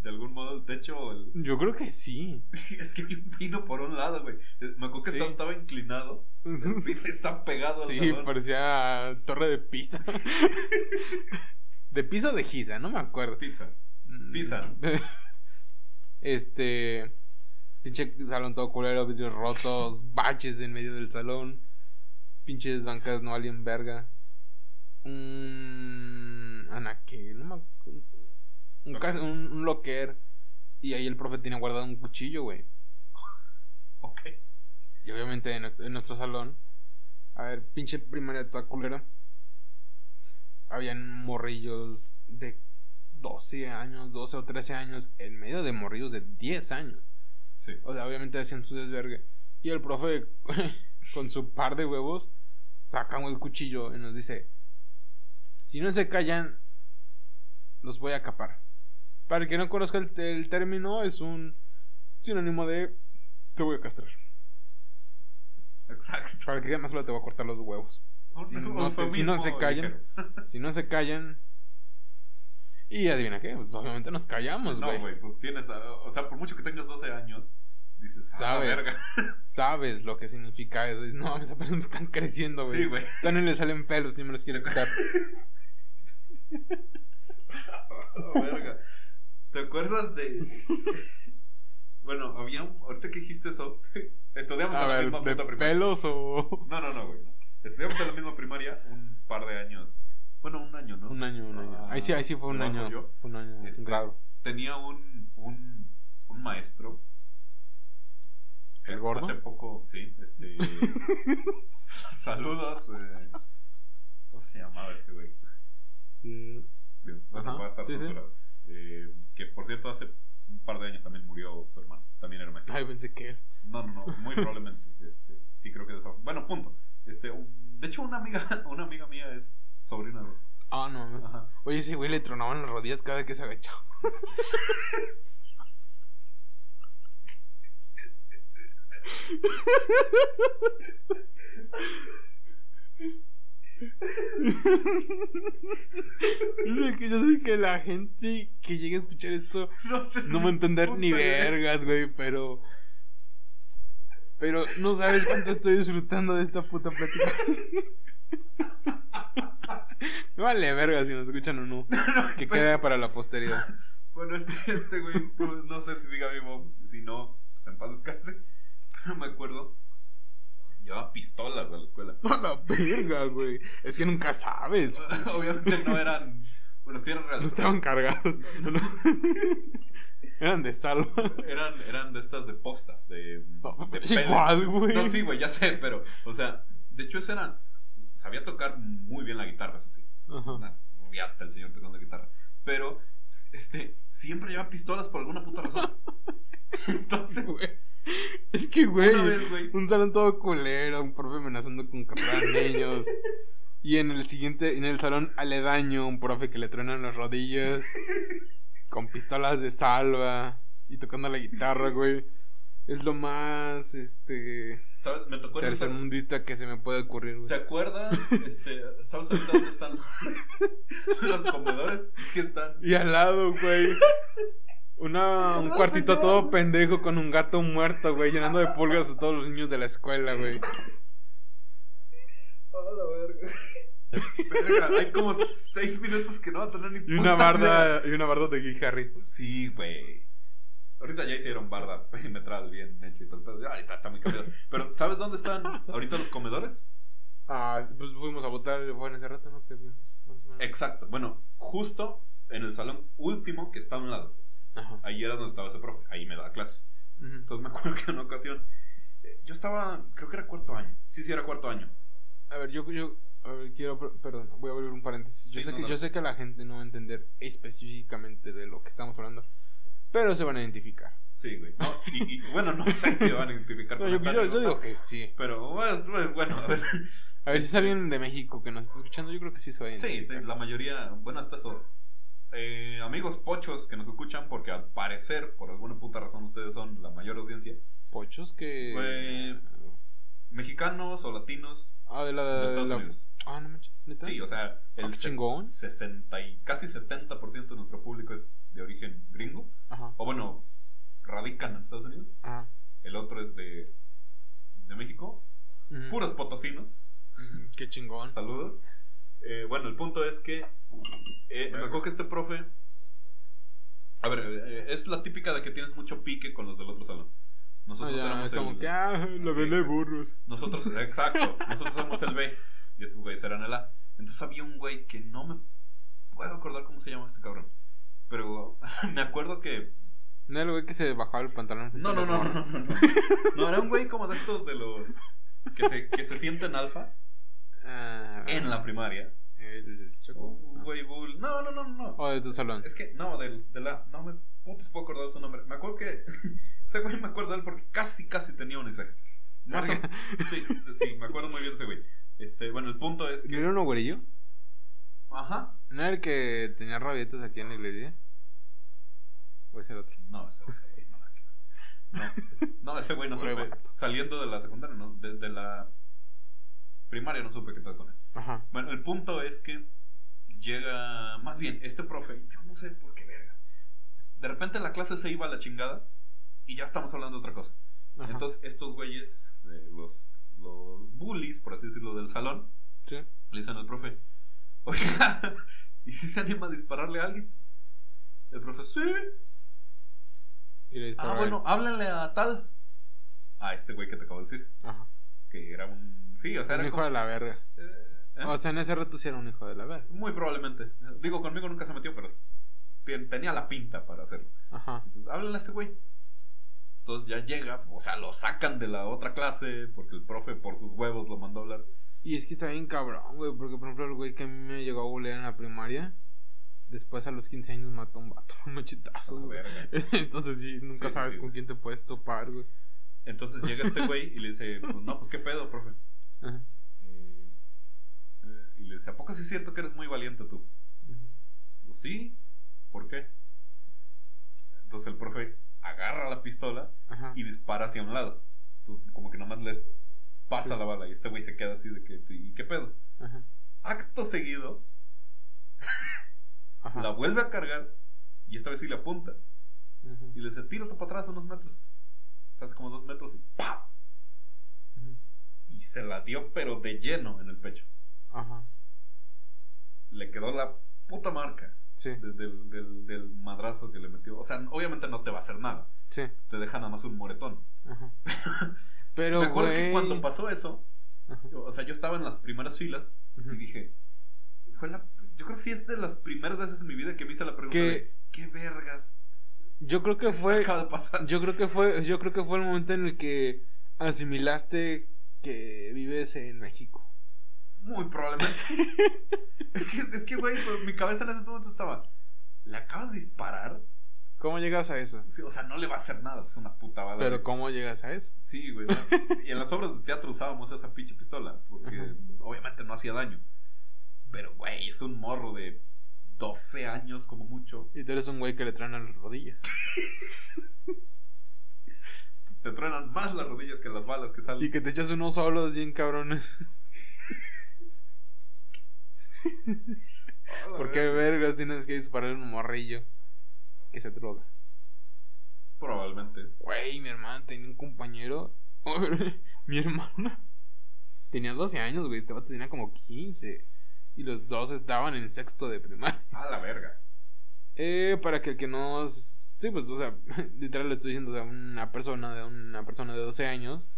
¿De algún modo el techo? El... Yo creo que sí. es que un pino por un lado, güey. Me acuerdo que estaba, inclinado. El pino está pegado al Sí, parecía torre de pizza. de piso de Giza, no me acuerdo. Pizza. Mm. Pizza. este. Pinche salón todo culero, vidrios rotos, baches en medio del salón. Pinches bancas no valen verga. Un. Ana, que no me un, un, locker. Y ahí el profe tenía guardado un cuchillo, güey. Ok. Y obviamente en, nuestro salón. A ver, pinche primaria toda culera. Habían morrillos de 12 años, 12 o 13 años, en medio de morrillos de 10 años. Sí. O sea, obviamente hacían su desvergue. Y el profe, con su par de huevos, saca el cuchillo y nos dice: Si no se callan, los voy a capar. Para el que no conozca el, término, es un sinónimo de te voy a castrar. Exacto. Para el que más solo te voy a cortar los huevos. si, no, se callan, si no se callan. Y adivina qué, pues obviamente nos callamos, güey. No, güey, pues tienes, o sea, por mucho que tengas 12 años, dices, ah, sabes, verga. sabes lo que significa eso. No, mis apenas me están creciendo, güey. Sí, güey. También le salen pelos y me los quieres quitar. ¿Te acuerdas de.? bueno, había. Ahorita que dijiste eso, estudiamos en la misma puta primaria. ¿Pelos o.? No, no, no, güey. Estudiamos en la misma primaria un par de años. Bueno, un año, ¿no? Un año, un año. ahí sí, ahí sí fue un año. Yo. Un año, este, Tenía un, un, un maestro. ¿El gordo? Hace poco, sí. Este. saludos. Eh, ¿Cómo se llamaba este güey? Mm. Bueno, va a estar sí, eh, que por cierto, hace un par de años también murió su hermano. También era maestro. Ay, pensé que No, no, no, muy probablemente. Este, sí, creo que esa Bueno, punto. Este, de hecho, una amiga, una amiga mía es sobrina de. Ah, no. Ajá. Oye, ese güey le tronaban las rodillas cada vez que se agachaba. yo, sé que, yo sé que la gente que llegue a escuchar esto no, va a entender ni vergas, güey, pero. Pero no sabes cuánto estoy disfrutando de esta puta plática. no vale verga si nos escuchan o no. que quede para la posteridad. Bueno, este, este güey, pues, no sé si siga vivo. Si no, pues en paz descanse. Pero me acuerdo llevaba pistolas a la escuela. A la verga, güey. Es que nunca sabes. Obviamente no eran. Bueno, sí eran reales. No estaban cargados. eran de salva. Eran, eran de estas de postas, de. igual, güey. No, sí, güey, ya sé, pero. O sea, de hecho, ese eran. Sabía tocar muy bien la guitarra, eso sí. Ajá. el señor tocando guitarra. Pero, este, siempre llevaba pistolas por alguna puta razón. Entonces, güey. Es que, güey, un salón todo culero, un profe amenazando con capturar niños. Y en el siguiente, en el salón aledaño, un profe que le truenan las rodillas. Con pistolas de salva. Y tocando la guitarra, güey. Es lo más, este... ¿Sabes? Me tocó Tercermundista que se me puede ocurrir, güey. ¿Te acuerdas? Este, ¿Sabes ahorita dónde están los comedores? ¿Qué están? Y al lado, güey. Una, un cuartito todo pendejo con un gato muerto, güey, llenando de pulgas a todos los niños de la escuela, güey. hay como seis minutos que no va a tener ni y una barda Y una barda de guijarritos. Sí, güey. Ahorita ya hicieron barda perimetral bien hecho y todo. Ahorita está muy cambiado. Pero, ¿sabes dónde están ahorita los comedores? Ah, pues fuimos a votar en ese rato, ¿no? Exacto. Bueno, justo en el salón último que está a un lado. Ahí era donde estaba ese profe, ahí me daba clases. Entonces me acuerdo que en una ocasión, eh, yo estaba, creo que era cuarto año. Sí, sí, era cuarto año. A ver, yo, yo a ver, quiero, perdón, voy a abrir un paréntesis. Yo, sé que, yo sé que la gente no va a entender específicamente de lo que estamos hablando, pero se van a identificar. Sí, güey. y, bueno, no sé si se van a identificar. yo, yo, digo que sí. Pero bueno, a ver. A ver si es alguien de México que nos está escuchando, yo creo que sí se va a identificar. Sí, sí, la mayoría, bueno, hasta eso eh, amigos pochos que nos escuchan, porque al parecer, por alguna puta razón, ustedes son la mayor audiencia. ¿Pochos que.? mexicanos o latinos ah, de, la, de, Estados Unidos. Ah, no manches, Sí, o sea, el ah, chingón. 60 y casi 70% de nuestro público es de origen gringo. Ajá. O bueno, radican en Estados Unidos. Ajá. El otro es de, de México. Puros potosinos. Qué chingón. Saludos. Eh, bueno, el punto es que eh, me acuerdo que este profe. A ver, eh, es la típica de que tienes mucho pique con los del otro salón. Nosotros ah, éramos como el, que, ah, de burros. Nosotros, exacto, nosotros somos el B y estos güeyes eran el A. Entonces había un güey que no me puedo acordar cómo se llama este cabrón. Pero me acuerdo que. ¿No era el güey que se bajaba el pantalón? No, no, no, no, no, no, no. era un güey como de estos de los que se, que se sienten alfa ah, en la primaria. El Choco. Un güey bull. No, no, no, no. O de tu salón. Es que, no, de, de la. No me putas puedo acordar de su nombre. Me acuerdo que. ese güey me acuerdo de él porque casi, casi tenía un Isaac. Más sí, sí, sí, me acuerdo muy bien de ese güey. Este, bueno, el punto es que. ¿Era un güerillo? Ajá. ¿No era el que tenía rabietas aquí en la iglesia? ¿O es el otro? No, ese güey no. No, no ese güey no supe. Saliendo de la secundaria, no, de, la primaria no supe qué tal con él. Ajá. Bueno, el punto es que llega. Más bien, este profe, yo no sé por qué. De repente la clase se iba a la chingada y ya estamos hablando de otra cosa. Entonces, estos güeyes, eh, los, los bullies, por así decirlo, del salón, le dicen al profe: Oiga, ¿y si se anima a dispararle a alguien? El profe, sí. ah, bueno, háblenle a tal. A este güey que te acabo de decir. Ajá. Que era un. Sí, o sea, un hijo de la verga. Eh, o sea, en ese rato sí era un hijo de la verga. Muy probablemente. Digo, conmigo nunca se metió, pero tenía la pinta para hacerlo. Ajá. Entonces, háblenle a ese güey. Entonces ya llega, o sea, lo sacan de la otra clase porque el profe por sus huevos lo mandó a hablar. Y es que está bien cabrón, güey, porque por ejemplo el güey que a mí me llegó a golear en la primaria, después a los 15 años mató a un vato, un machetazo, güey. Entonces sí, nunca sabes con quién te puedes topar, güey. Entonces llega este güey y le dice, pues no, pues qué pedo, profe. Ajá. Eh, eh, y le dice, ¿a poco sí es cierto que eres muy valiente tú? Digo, sí, ¿por qué? Entonces el profe agarra la pistola y dispara hacia un lado. Entonces, como que nomás le pasa la bala y este güey se queda así de que, ¿y qué pedo? Acto seguido, la vuelve a cargar y esta vez sí le apunta. Y le dice, tírate para atrás unos metros. O sea, hace como dos metros y ¡pam! Y se la dio, pero de lleno en el pecho. Le quedó la puta marca. Sí. del, del, del, madrazo que le metió. O sea, obviamente no te va a hacer nada. Sí. Te deja nada más un moretón. Ajá. Pero, me acuerdo que cuando pasó eso, o sea, yo estaba en las primeras filas y dije, fue la, yo creo que sí es de las primeras veces en mi vida que me hice la pregunta de, ¿qué vergas? Yo creo que fue, yo creo que fue, yo creo que fue el momento en el que asimilaste que vives en México. Muy probablemente. es que, es que, güey, pues, mi cabeza en ese momento estaba. ¿Le acabas de disparar? ¿Cómo llegas a eso? o sea, no le va a hacer nada, es una puta bala. Pero ¿cómo llegas a eso? Sí, güey. y en las obras de teatro usábamos esa pinche pistola, porque obviamente no hacía daño. Pero, güey, es un morro de 12 años como mucho. Y tú eres un güey que le truenan las rodillas. te truenan más las rodillas que las balas que salen. Y que te echas unos solos bien cabrones. ¿Por qué vergas tienes que disparar un morrillo que se droga? Probablemente. Güey, mi hermana tenía un compañero. mi hermana tenía 12 años, güey. Este tenía como 15. Y los dos estaban en sexto de primaria. A la verga. Eh, para que el que no. Sí, pues, o sea, literal le estoy diciendo, o sea, una persona de una persona de 12 años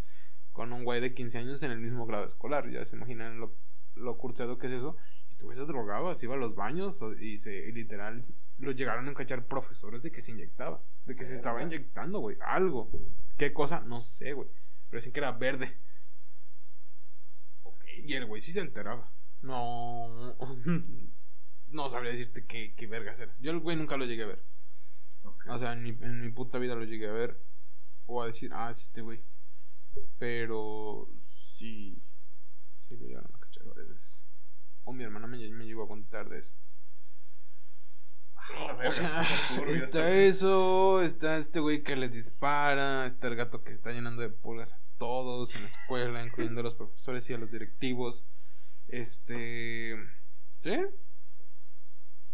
con un güey de 15 años en el mismo grado escolar. Ya se imaginan lo, lo cursado que es eso. Y este güey se drogaba, se iba a los baños y se literal lo llegaron a encachar profesores de que se inyectaba, de que se estaba inyectando, güey, algo. ¿Qué cosa? No sé, güey. Pero decían que era verde. Ok. Y el güey sí se enteraba. No. no sabría decirte qué, qué vergas era. Yo el güey nunca lo llegué a ver. O sea, en mi, en mi puta vida lo llegué a ver. O a decir, ah, es este güey. Pero sí. Sí lo llegaron a cachar varias veces. O mi hermana me, me llegó a contar de eso. Ah, o sea, está eso, está este güey que les dispara, está el gato que está llenando de pulgas a todos en la escuela, incluyendo a los profesores y a los directivos. Este. ¿Sí?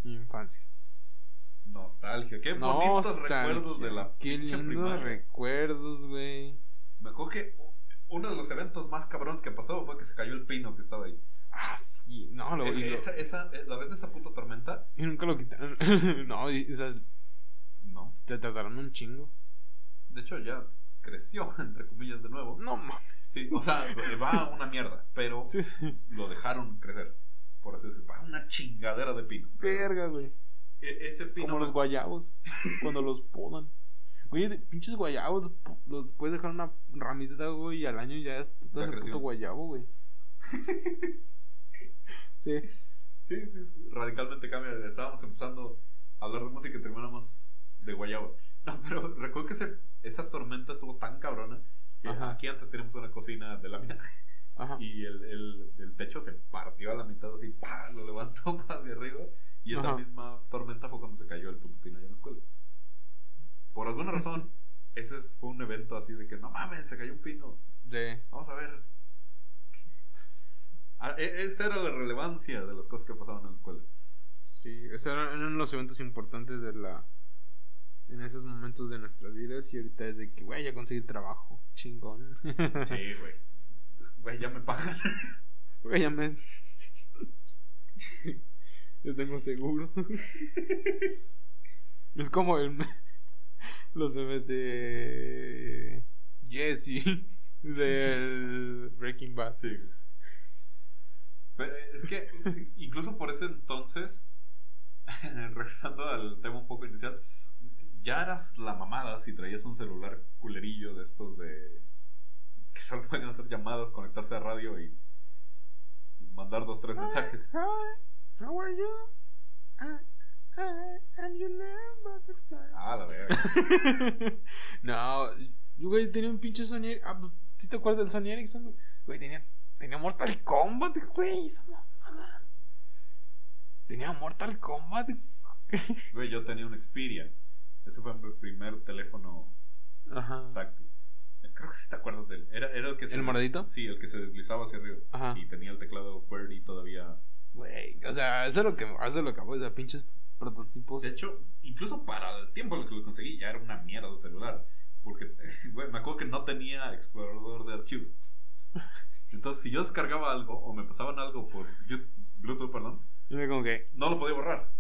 Infancia. Nostalgia, qué bonitos recuerdos de la Qué lindos recuerdos, güey. Me acuerdo que uno de los eventos más cabrones que pasó fue que se cayó el pino que estaba ahí. Ah, sí, no, lo, es esa, esa, eh, la vez de esa puta tormenta. Y nunca lo quitaron. no, esas. No. Te trataron un chingo. De hecho, ya creció, entre comillas, de nuevo. No mames. Sí, o sea, va a una mierda, pero lo dejaron crecer. Por así decirlo. Va una chingadera de pino. Verga, güey. E, ese pino. Como los guayabos, cuando los podan. Oye, pinches guayabos, los puedes dejar una ramita, güey, y al año ya es todo el puto guayabo, güey. sí. Sí, sí, radicalmente cambia. Estábamos empezando a hablar de música y terminamos de guayabos. No, pero recuerdo que esa tormenta estuvo tan cabrona que aquí antes teníamos una cocina de lámina. Y el, el, el, techo se partió a la mitad así, ¡pah! lo levantó hacia arriba. Y esa misma tormenta fue cuando se cayó el puto pino allá en la escuela. Por alguna razón, ese fue un evento así de que no mames, se cayó un pino. Sí. Vamos a ver. Ah, e, esa era la relevancia de las cosas que pasaban en la escuela. Sí, esos eran los eventos importantes de la. En esos momentos de nuestras vidas. Y ahorita es de que, güey, ya conseguí trabajo. Chingón. Sí, güey. Güey, ya me pagan. Güey, ya me. Sí. Yo tengo seguro. es como el los bebés de Jesse del Breaking Bad. Sí. Pero es que incluso por ese entonces, regresando al tema un poco inicial, ya eras la mamada si traías un celular culerillo de estos de que solo pueden hacer llamadas, conectarse a radio y, mandar dos tres mensajes. How are you? Ah, and you Ah, la verga. no, güey, tenía un pinche Sony Ah, pues, ¿sí te acuerdas del Sony Ericsson? Güey, tenía, tenía Mortal Kombat, güey. Tenía Mortal Kombat. Güey, yo tenía un Xperia. Ese fue mi primer teléfono Ajá. táctil. Creo que sí te acuerdas de él. Era, era el que se, ¿El moradito? Sí, el que se deslizaba hacia arriba. Ajá. Y tenía el teclado QWERTY todavía. Güey, o sea, eso es lo que, eso es lo que o sea, pinches prototipos. De hecho, incluso para el tiempo en el que lo conseguí, ya era una mierda de celular. Porque, güey, me acuerdo que no tenía explorador de archivos. Entonces, si yo descargaba algo o me pasaban algo por Bluetooth, perdón, como que... no lo podía borrar.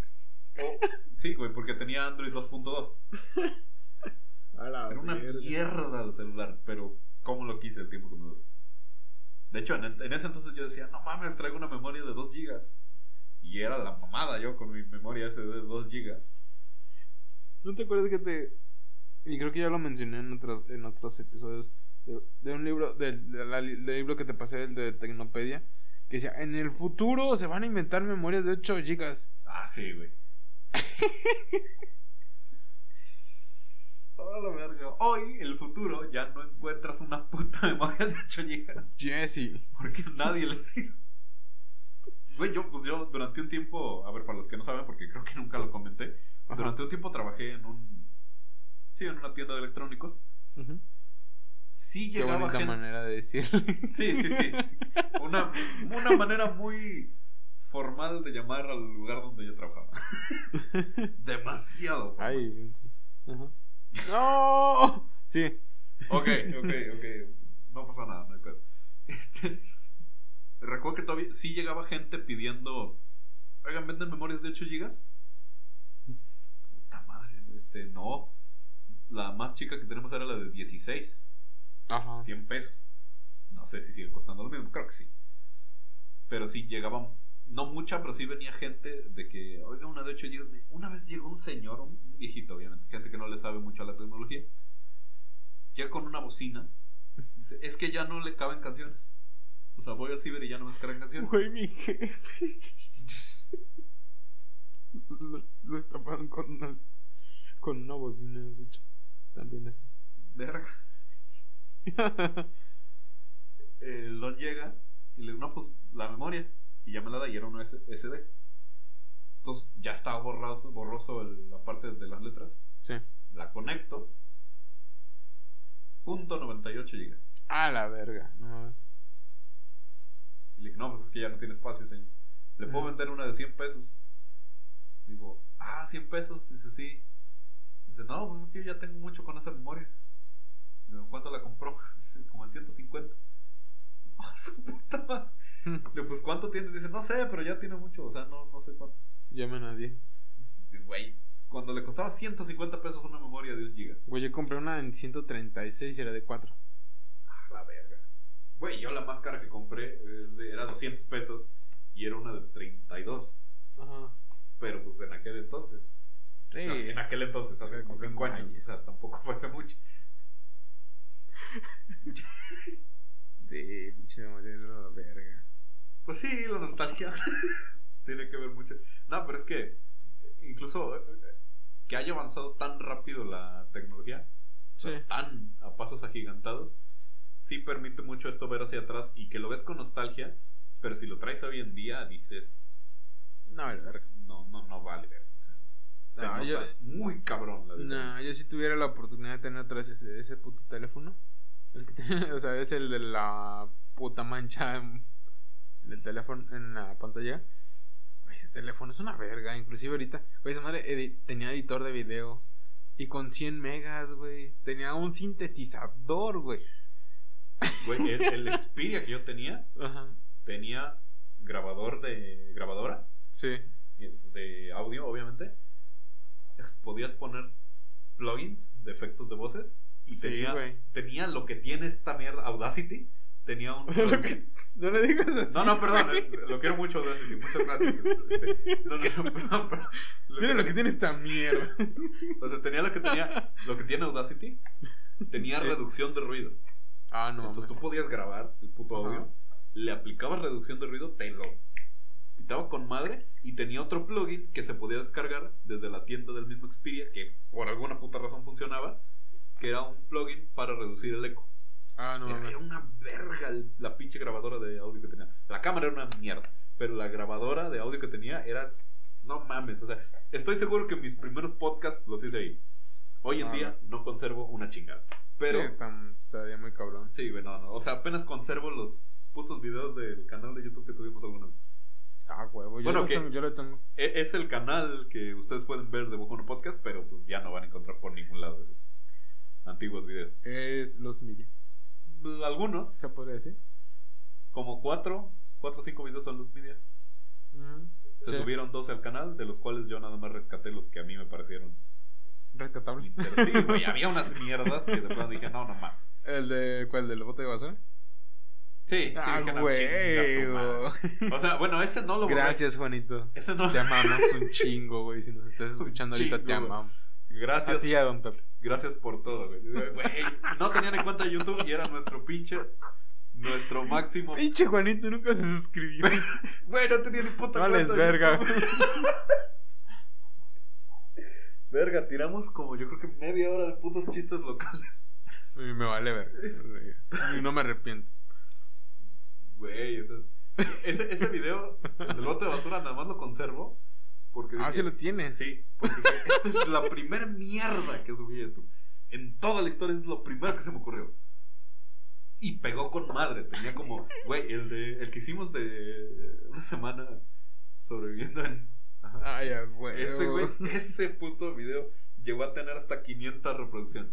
sí, güey, porque tenía Android 2.2. Era una mierda de celular, pero ¿cómo lo quise el tiempo que me duró? De hecho, en, en, ese entonces yo decía, no mames, traigo una memoria de 2 gigas. Y era la mamada yo con mi memoria de 2 GB. ¿No te acuerdas que te.? Y creo que ya lo mencioné en otros, en otros episodios. De, un libro, del, libro que te pasé, el de Tecnopedia. Que decía: En el futuro se van a inventar memorias de 8 GB. Ah, sí, güey. Toda la verga. Hoy, el futuro, ya no encuentras una puta memoria de 8 GB. Jesse. Porque nadie le sirve. Güey, yo, pues yo durante un tiempo, a ver, para los que no saben, porque creo que nunca lo comenté, durante un tiempo trabajé en un. Sí, en una tienda de electrónicos. Sí llegaba Qué manera de decir. Sí, sí, sí. Una, una manera muy formal de llamar al lugar donde yo trabajaba. Demasiado. Ay. ¡No! Sí. Ok, ok, ok. No pasa nada, no hay pedo. Este. Recuerdo que todavía sí llegaba gente pidiendo, oigan, ¿venden memorias de 8 GB? Puta madre, este, no. La más chica que tenemos era la de 16. Ajá. 100 pesos. No sé si sigue costando lo mismo, creo que sí. Pero sí, llegaban, no mucha, pero sí venía gente de que, oiga, una de 8 GB. Una vez llegó un señor, un viejito, obviamente, gente que no le sabe mucho a la tecnología, ya con una bocina. Dice, es que ya no le caben canciones. O sea, voy al ciber y ya no me descargan canciones. Güey, mi jefe. lo, lo estaban con una, con una bocina, de hecho. También es. Verga. El don llega y le digo, no, pues la memoria. Y ya me la da y era un SD. Entonces ya estaba borroso, borroso la parte de las letras. Sí. La conecto. Punto 98 gigas. A la verga, no. Y le dije, no, pues es que ya no tiene espacio, señor. ¿Le puedo vender una de 100 pesos? Digo, ah, 100 pesos. Dice, sí. Dice, no, pues es que yo ya tengo mucho con esa memoria. Digo, ¿cuánto la compró? Dice, como en 150. ¡Oh, su puta madre! Digo, pues ¿cuánto tienes? Dice, no sé, pero ya tiene mucho. O sea, no, no sé cuánto. Llame a nadie. Güey, cuando le costaba 150 pesos una memoria de 1 giga. Güey, yo compré una en 136 y era de 4. Ah, la verga. Güey, yo la más cara que compré eh, era 200 pesos y era una de 32. Ajá. Pero pues en aquel entonces. Sí. en aquel entonces, hace como 5 años. O sea, tampoco fue hace mucho. sí, pinche memoria. Pues sí, la nostalgia. Tiene que ver mucho. No, pero es que incluso eh, que haya avanzado tan rápido la tecnología, tan a pasos agigantados, sí permite mucho esto ver hacia atrás y que lo ves con nostalgia, pero si lo traes hoy en día dices... No, no, no, no vale muy cabrón No, yo si tuviera la oportunidad de tener otra vez ese, ese puto teléfono, el que o sea, es el de la puta mancha en el teléfono en la pantalla ese teléfono es una verga. Inclusive ahorita, güey, esa madre tenía editor de video. Y con 100 megas, güey. Tenía un sintetizador, güey. Güey, el, Xperia que yo tenía, tenía grabador de. grabadora. Sí. De audio, obviamente. Podías poner plugins de efectos de voces. Y tenía, tenía lo que tiene esta mierda, Audacity tenía un... no le digas así. No, no, perdón, eh, lo quiero mucho, muchas gracias. Este, no, no, perdón, Mira lo que tiene esta mierda. O sea, tenía lo que tenía, lo que tiene Audacity, tenía reducción de ruido. Ah, no. Entonces tú podías grabar el puto audio, le aplicabas reducción de ruido, te lo quitaba con madre y tenía otro plugin que se podía descargar desde la tienda del mismo Xperia, que por alguna puta razón funcionaba, que era un plugin para reducir el eco. Ah, no era, era una verga la pinche grabadora de audio que tenía. La cámara era una mierda, pero la grabadora de audio que tenía era. No mames, o sea, estoy seguro que mis primeros podcasts los hice ahí. Hoy en ah, día no. conservo una chingada. Pero. Sí, están todavía muy cabrón. Sí, bueno, no. O sea, apenas conservo los putos videos del canal de YouTube que tuvimos alguna vez. Ah, huevo, yo, bueno, lo, tengo, yo lo tengo. E, es el canal que ustedes pueden ver de Bocono Podcast, pero pues ya no van a encontrar por ningún lado esos antiguos videos. Es Los Media algunos. ¿Se podría decir? Como cuatro, cuatro o cinco videos son los media. Se subieron 12 al canal, de los cuales yo nada más rescaté los que a mí me parecieron rescatables. Sí, había unas mierdas que de pronto dije, no, no más. ¿El de cuál? ¿Del bote de basura? Sí, ah, sí, güey. O sea, bueno, ese no lo Gracias, Juanito. Ese no. Te amamos un chingo, güey. Si nos estás escuchando ahorita, te amamos. Gracias. A ti, a don Pepe. Gracias por todo, güey. No tenían en cuenta YouTube y era nuestro pinche. Nuestro máximo. Pinche Juanito nunca se suscribió. Güey, no tenía ni puta Vale, es verga. verga, tiramos como yo creo que media hora de putos chistes locales. Y me vale ver. Y no me arrepiento. Güey, ese, ese video del bote de basura nada más lo conservo ah, sí lo tienes. Sí, porque esta es la primera mierda que subí en YouTube. En toda la historia es lo primero que se me ocurrió. Y pegó con madre. Tenía como, güey, el, de, el que hicimos de una semana sobreviviendo en. Ay, güey. Ese, güey, ese puto video llegó a tener hasta 500 reproducciones.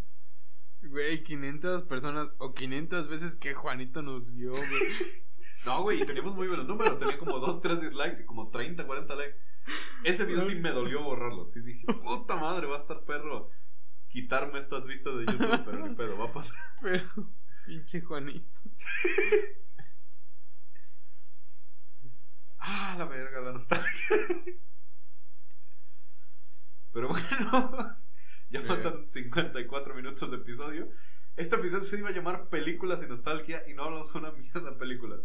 Güey, 500 personas o 500 veces que Juanito nos vio, güey. no, güey, y teníamos muy buenos números. Tenía como 2, 3 dislikes y como 30, 40 likes. Ese video sí me dolió borrarlo. Sí dije, puta madre, va a estar perro quitarme estas vistas de YouTube, pero ni pedo, va a pasar. Pero, pinche Juanito. ah, la verga, la nostalgia. Pero bueno, ya pasan 54 minutos de episodio. Este episodio se iba a llamar Películas y Nostalgia y no hablamos una mierda de películas.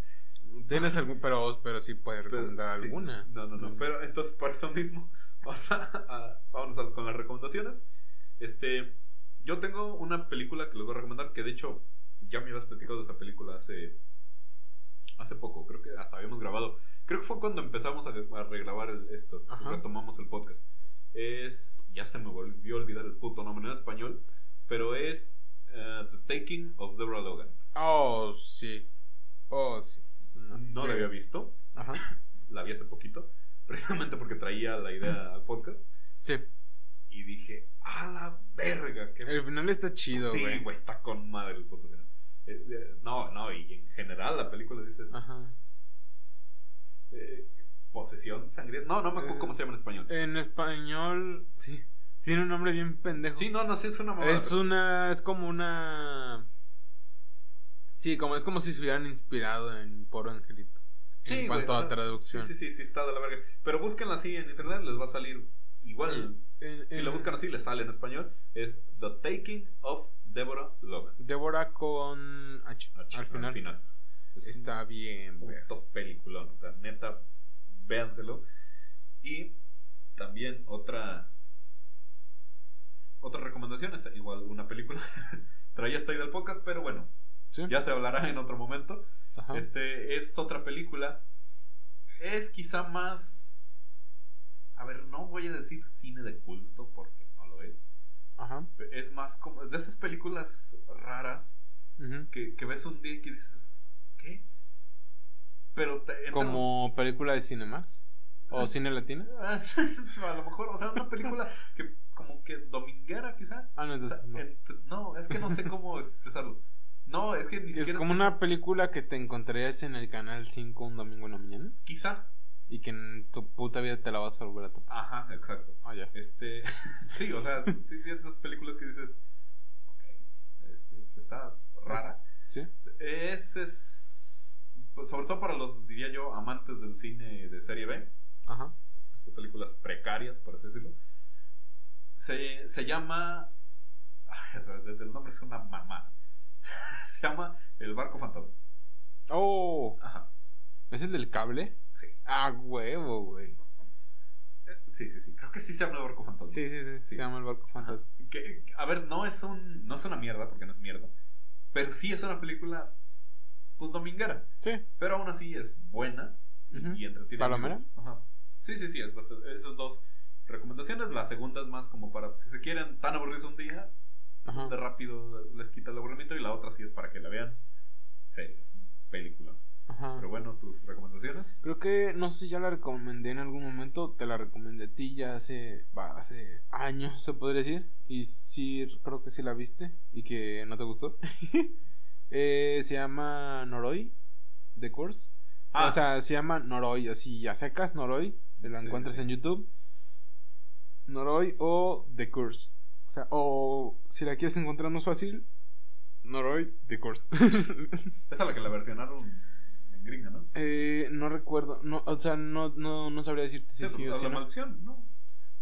¿Tienes algún, pero, pero sí puedes recomendar alguna? No, no, no, pero entonces por eso mismo, vamos a, vamos con las recomendaciones. Este, yo tengo una película que les voy a recomendar, que de hecho ya me habías platicado de esa película hace, hace poco, creo que hasta habíamos grabado. Creo que fue cuando empezamos a, regrabar esto, retomamos el podcast. Es, ya se me volvió a olvidar el puto nombre en español, pero es uh, The Taking of Deborah Logan. Oh, sí. Oh, sí. No la había visto. Ajá. La vi hace poquito, precisamente porque traía la idea al podcast. Sí. Y dije, a la verga. El final está chido, güey. Sí, güey, está con madre el puto final. Eh, no, no, y en general la película dices. Ajá. Eh, posesión sangrienta. No, no me acuerdo cómo se llama en español. En español, sí. Tiene un nombre bien pendejo. Sí, no, no, sí, es una Es una. Es como una. Sí, como es como si se hubieran inspirado en Poro Angelito. Sí, en cuanto a traducción. Sí, sí, sí, está de la verga. Pero búsquenla así en internet, les va a salir igual. si lo buscan así, les sale en español. Es The Taking of Deborah Logan. Deborah con H, al final. está bien, un top peliculón. O sea, neta, véanselo. Y también otra otra recomendación es igual una película. Traía esta del podcast, pero bueno, ya se hablará en otro momento. Este es otra película. Es quizá más. A ver, no voy a decir cine de culto porque no lo es. Es más como de esas películas raras que, ves un día y que dices, ¿qué? Pero como película de Cinemax o cine latino. a lo mejor, o sea, una película que como que dominguera quizá. Ah, no, entonces, no. es que no sé cómo expresarlo. No, es que ni siquiera... Es como una película que te encontrarías en el canal 5 un domingo en la mañana. Quizá. Y que en tu puta vida te la vas a volver a topar. Ajá, exacto. Ah, ya. Este, sí, o sea, sí, ciertas películas que dices, ok, este, está rara. Sí. Es, es, pues, sobre todo para los, diría yo, amantes del cine de serie B. Ajá. Estas películas precarias, por así decirlo se, se llama. desde el nombre es una mamá. se llama El Barco Fantasma. Oh. Ajá. ¿Es el del cable? Sí. Ah, huevo, güey. Eh, sí, sí, sí. Creo que sí se llama el barco fantasma. Sí, sí, sí. Se llama el barco fantasma. Que, a ver, no es un. No es una mierda, porque no es mierda. Pero sí es una película. Pues dominguera. Sí. Pero aún así es buena. Y, entretiene. ¿Palomera? Ajá. Sí, sí, sí. Es, esos dos recomendaciones. La segunda es más como para, si se quieren tan aburridos un día, de rápido les quita el aburrimiento. Y la otra sí es para que la vean. Serio, es un película. Pero bueno, tus recomendaciones. Creo que, no sé si ya la recomendé en algún momento. Te la recomendé a ti ya hace, hace años, se podría decir. Y sí, creo que sí la viste y que no te gustó. Eh, se llama Noroi, The Course. Ah. O sea, se llama Noroi, así ya secas, Noroi. La encuentras en YouTube. Noroi o The Curse. O sea, o si la quieres encontrar más fácil, Noroi, The Curse. Esa es la que la versionaron en gringa, ¿no? Eh, no recuerdo. No, o sea, no, no, no sabría decirte si sí, o si. ¿La maldición? No.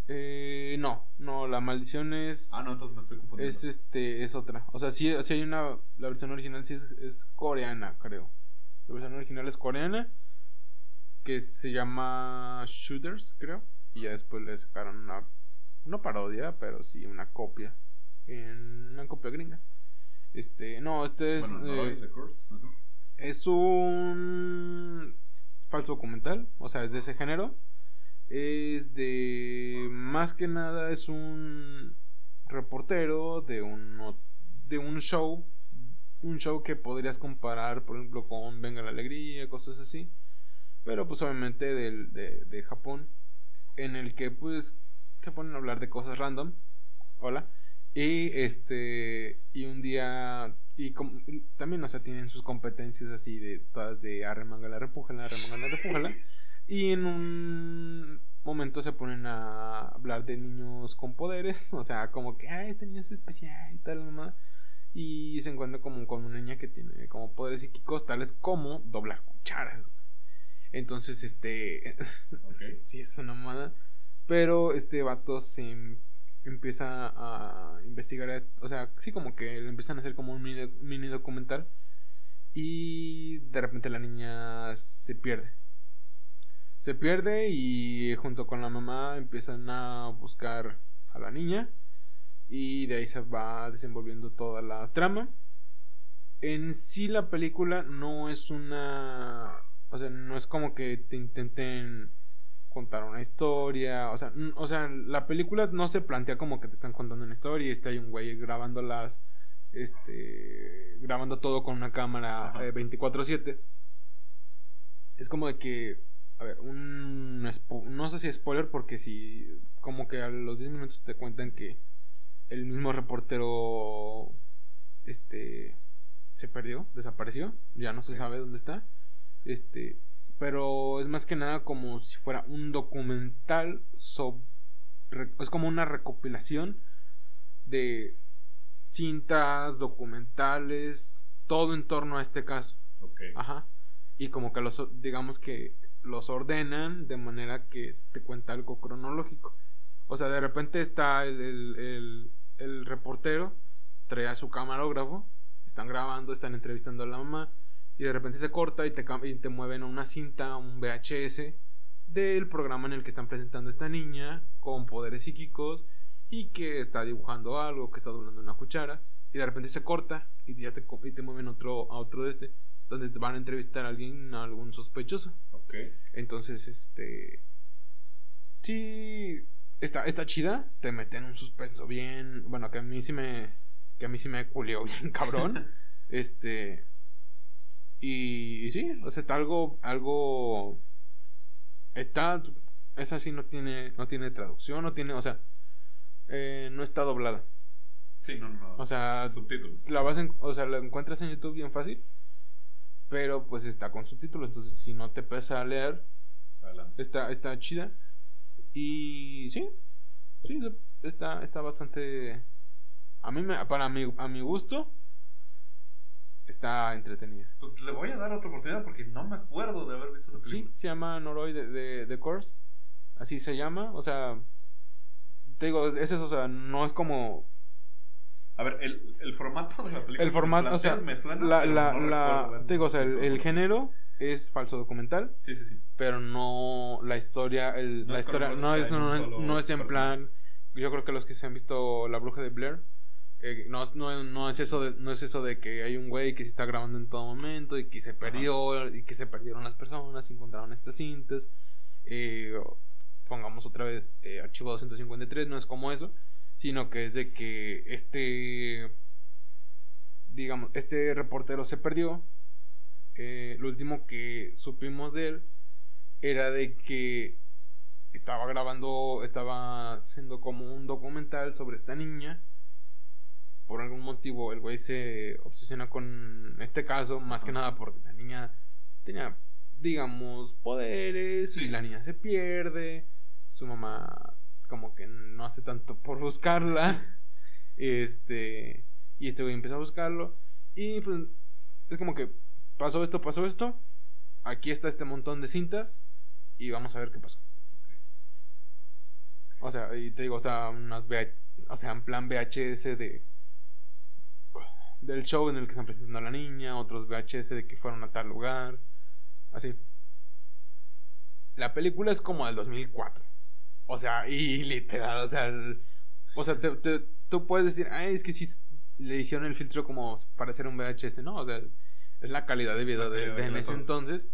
Eh, no, no, la maldición es. Ah, no, entonces me estoy confundiendo. Es, este, es otra. O sea, sí, sí hay una. La versión original sí es, es coreana, creo. La versión original es coreana. Que se llama Shooters, creo. Y ya después le sacaron una no parodia, pero sí una copia. En una copia gringa. Este, no, este es. Eh, es un falso documental, o sea, es de ese género. Es de. Más que nada, es un reportero de un, de un show. Un show que podrías comparar, por ejemplo, con Venga la Alegría, cosas así. Pero, pues, obviamente, de, de Japón. En el que, pues, se ponen a hablar de cosas random. Hola. Y este. Y un día. Y también, o sea, tienen sus competencias así de todas de arremangala, repújala, arremangala, repújala. Y en un momento se ponen a hablar de niños con poderes. O sea, como que, ah, este niño es especial y tal, mamá. Y se encuentra como con una niña que tiene como poderes psíquicos, tales como doblar cucharas. Entonces, este. Okay. sí, es una mamada. Pero este vato se em, empieza a investigar, o sea, sí, como que le empiezan a hacer como un mini, documental. Y de repente la niña se pierde. Se pierde y junto con la mamá empiezan a buscar a la niña. Y de ahí se va desenvolviendo toda la trama. En sí la película no es una... O sea, no es como que te intenten contar una historia, o sea, o sea, la película no se plantea como que te están contando una historia y está ahí un güey grabando las, este, grabando todo con una cámara 24/7. Es como de que, a ver, un... No sé si spoiler porque si como que a los 10 minutos te cuentan que el mismo reportero este se perdió, desapareció, ya no se sabe dónde está. Este, pero es más que nada como si fuera un documental sobre es como una recopilación de cintas, documentales, todo en torno a este caso. Ajá. Y como que los digamos que los ordenan de manera que te cuenta algo cronológico. O sea, de repente está el, el reportero, trae a su camarógrafo, están grabando, están entrevistando a la mamá y de repente se corta y te, y te mueven a una cinta, un VHS del programa en el que están presentando a esta niña con poderes psíquicos y que está dibujando algo, que está doblando una cuchara y de repente se corta y ya te, y te mueven otro, a otro de este donde te van a entrevistar a alguien, a algún sospechoso. Ok. Entonces, este... Sí, está, está chida, te meten un suspenso bien, bueno, que a mí sí me, que a mí sí me culió bien cabrón. este... Y, sí, o sea, está algo, algo... Está... Esa sí no tiene, no tiene traducción, no tiene, o sea, eh, no está doblada. Sí, no, no. O sea, subtítulos. La vas o sea, la encuentras en YouTube bien fácil, pero pues está con subtítulos, entonces si no te pesa a leer, está está chida. Y sí, sí, está está bastante a mí me, para mi a mi gusto está entretenida. Pues le voy a dar otra oportunidad porque no me acuerdo de haber visto la película. Sí, se llama Noroi de, de, de Course. Así se llama, o sea, te digo, es eso, o sea, no es como. A ver, el, el formato de la película. El formato, o sea, me suena, la, la, la te digo, o sea, el, género es falso documental. Sí, sí, sí. Pero no la historia, el, la historia no es, no, no, es en plan. Yo creo que los que se han visto La Bruja de Blair. Eh, no, no, no, es eso de, no es eso de que hay un güey que se está grabando en todo momento y que se perdió y que se perdieron las personas y encontraron estas cintas. Eh, pongamos otra vez eh, archivo 253, no es como eso, sino que es de que este, digamos, este reportero se perdió. Eh, lo último que supimos de él era de que estaba grabando, estaba haciendo como un documental sobre esta niña. Por algún motivo el güey se obsesiona con este caso, más que nada porque la niña tenía, digamos, poderes y la niña se pierde su mamá como que no hace tanto por buscarla. Este, y este güey empezó a buscarlo. Y pues es como que pasó esto, pasó esto. Aquí está este montón de cintas. Y vamos a ver qué pasó. O sea, y te digo, o sea, unas o sea, en plan VHS de del show en el que están presentando a la niña, otros VHS de que fueron a tal lugar, así. La película es como del 2004. O sea, y literal, o sea, o sea, te, tú puedes decir, ay, es que sí le hicieron el filtro como para hacer un VHS, ¿no? O sea, es, la calidad de video de, en ese entonces.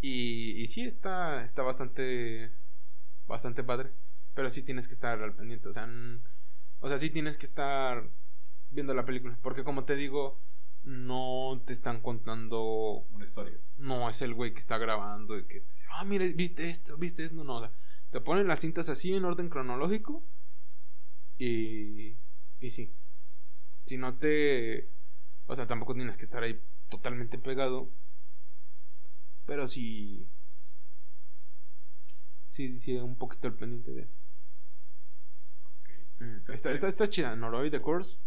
Y, y sí está, está bastante, bastante padre. Pero sí tienes que estar al pendiente, o sea, o sea, sí tienes que estar viendo la película. Porque como te digo, no te están contando una historia. No es el güey que está grabando y que te dice, ah, mira, viste esto, viste esto, no, o sea, te ponen las cintas así en orden cronológico. Y. Y sí. Si no te. O sea, tampoco tienes que estar ahí totalmente pegado. Pero sí. Sí, sí, un poquito el pendiente de. Mm, está, está, está, chida, Noroi de Course.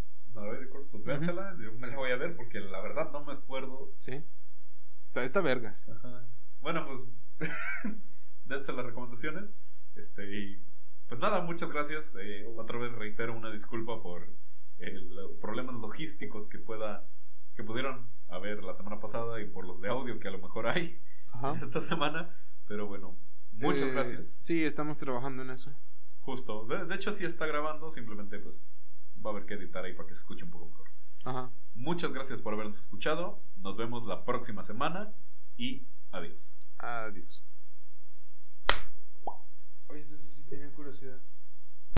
De pues véansela. Yo me la voy a ver porque la verdad no me acuerdo. Sí. Está, está vergas. Ajá. Bueno, pues. dense las recomendaciones. Este, y pues nada, muchas gracias. Eh, otra vez reitero una disculpa por los problemas logísticos que pueda que pudieron haber la semana pasada y por los de audio que a lo mejor hay esta semana. Pero bueno, muchas eh, gracias. Sí, estamos trabajando en eso. Justo. De, hecho, sí está grabando, simplemente pues va a haber que editar ahí para que se escuche un poco mejor. Ajá. Muchas gracias por habernos escuchado. Nos vemos la próxima semana y adiós. Adiós. Oye, esto sí tenía curiosidad.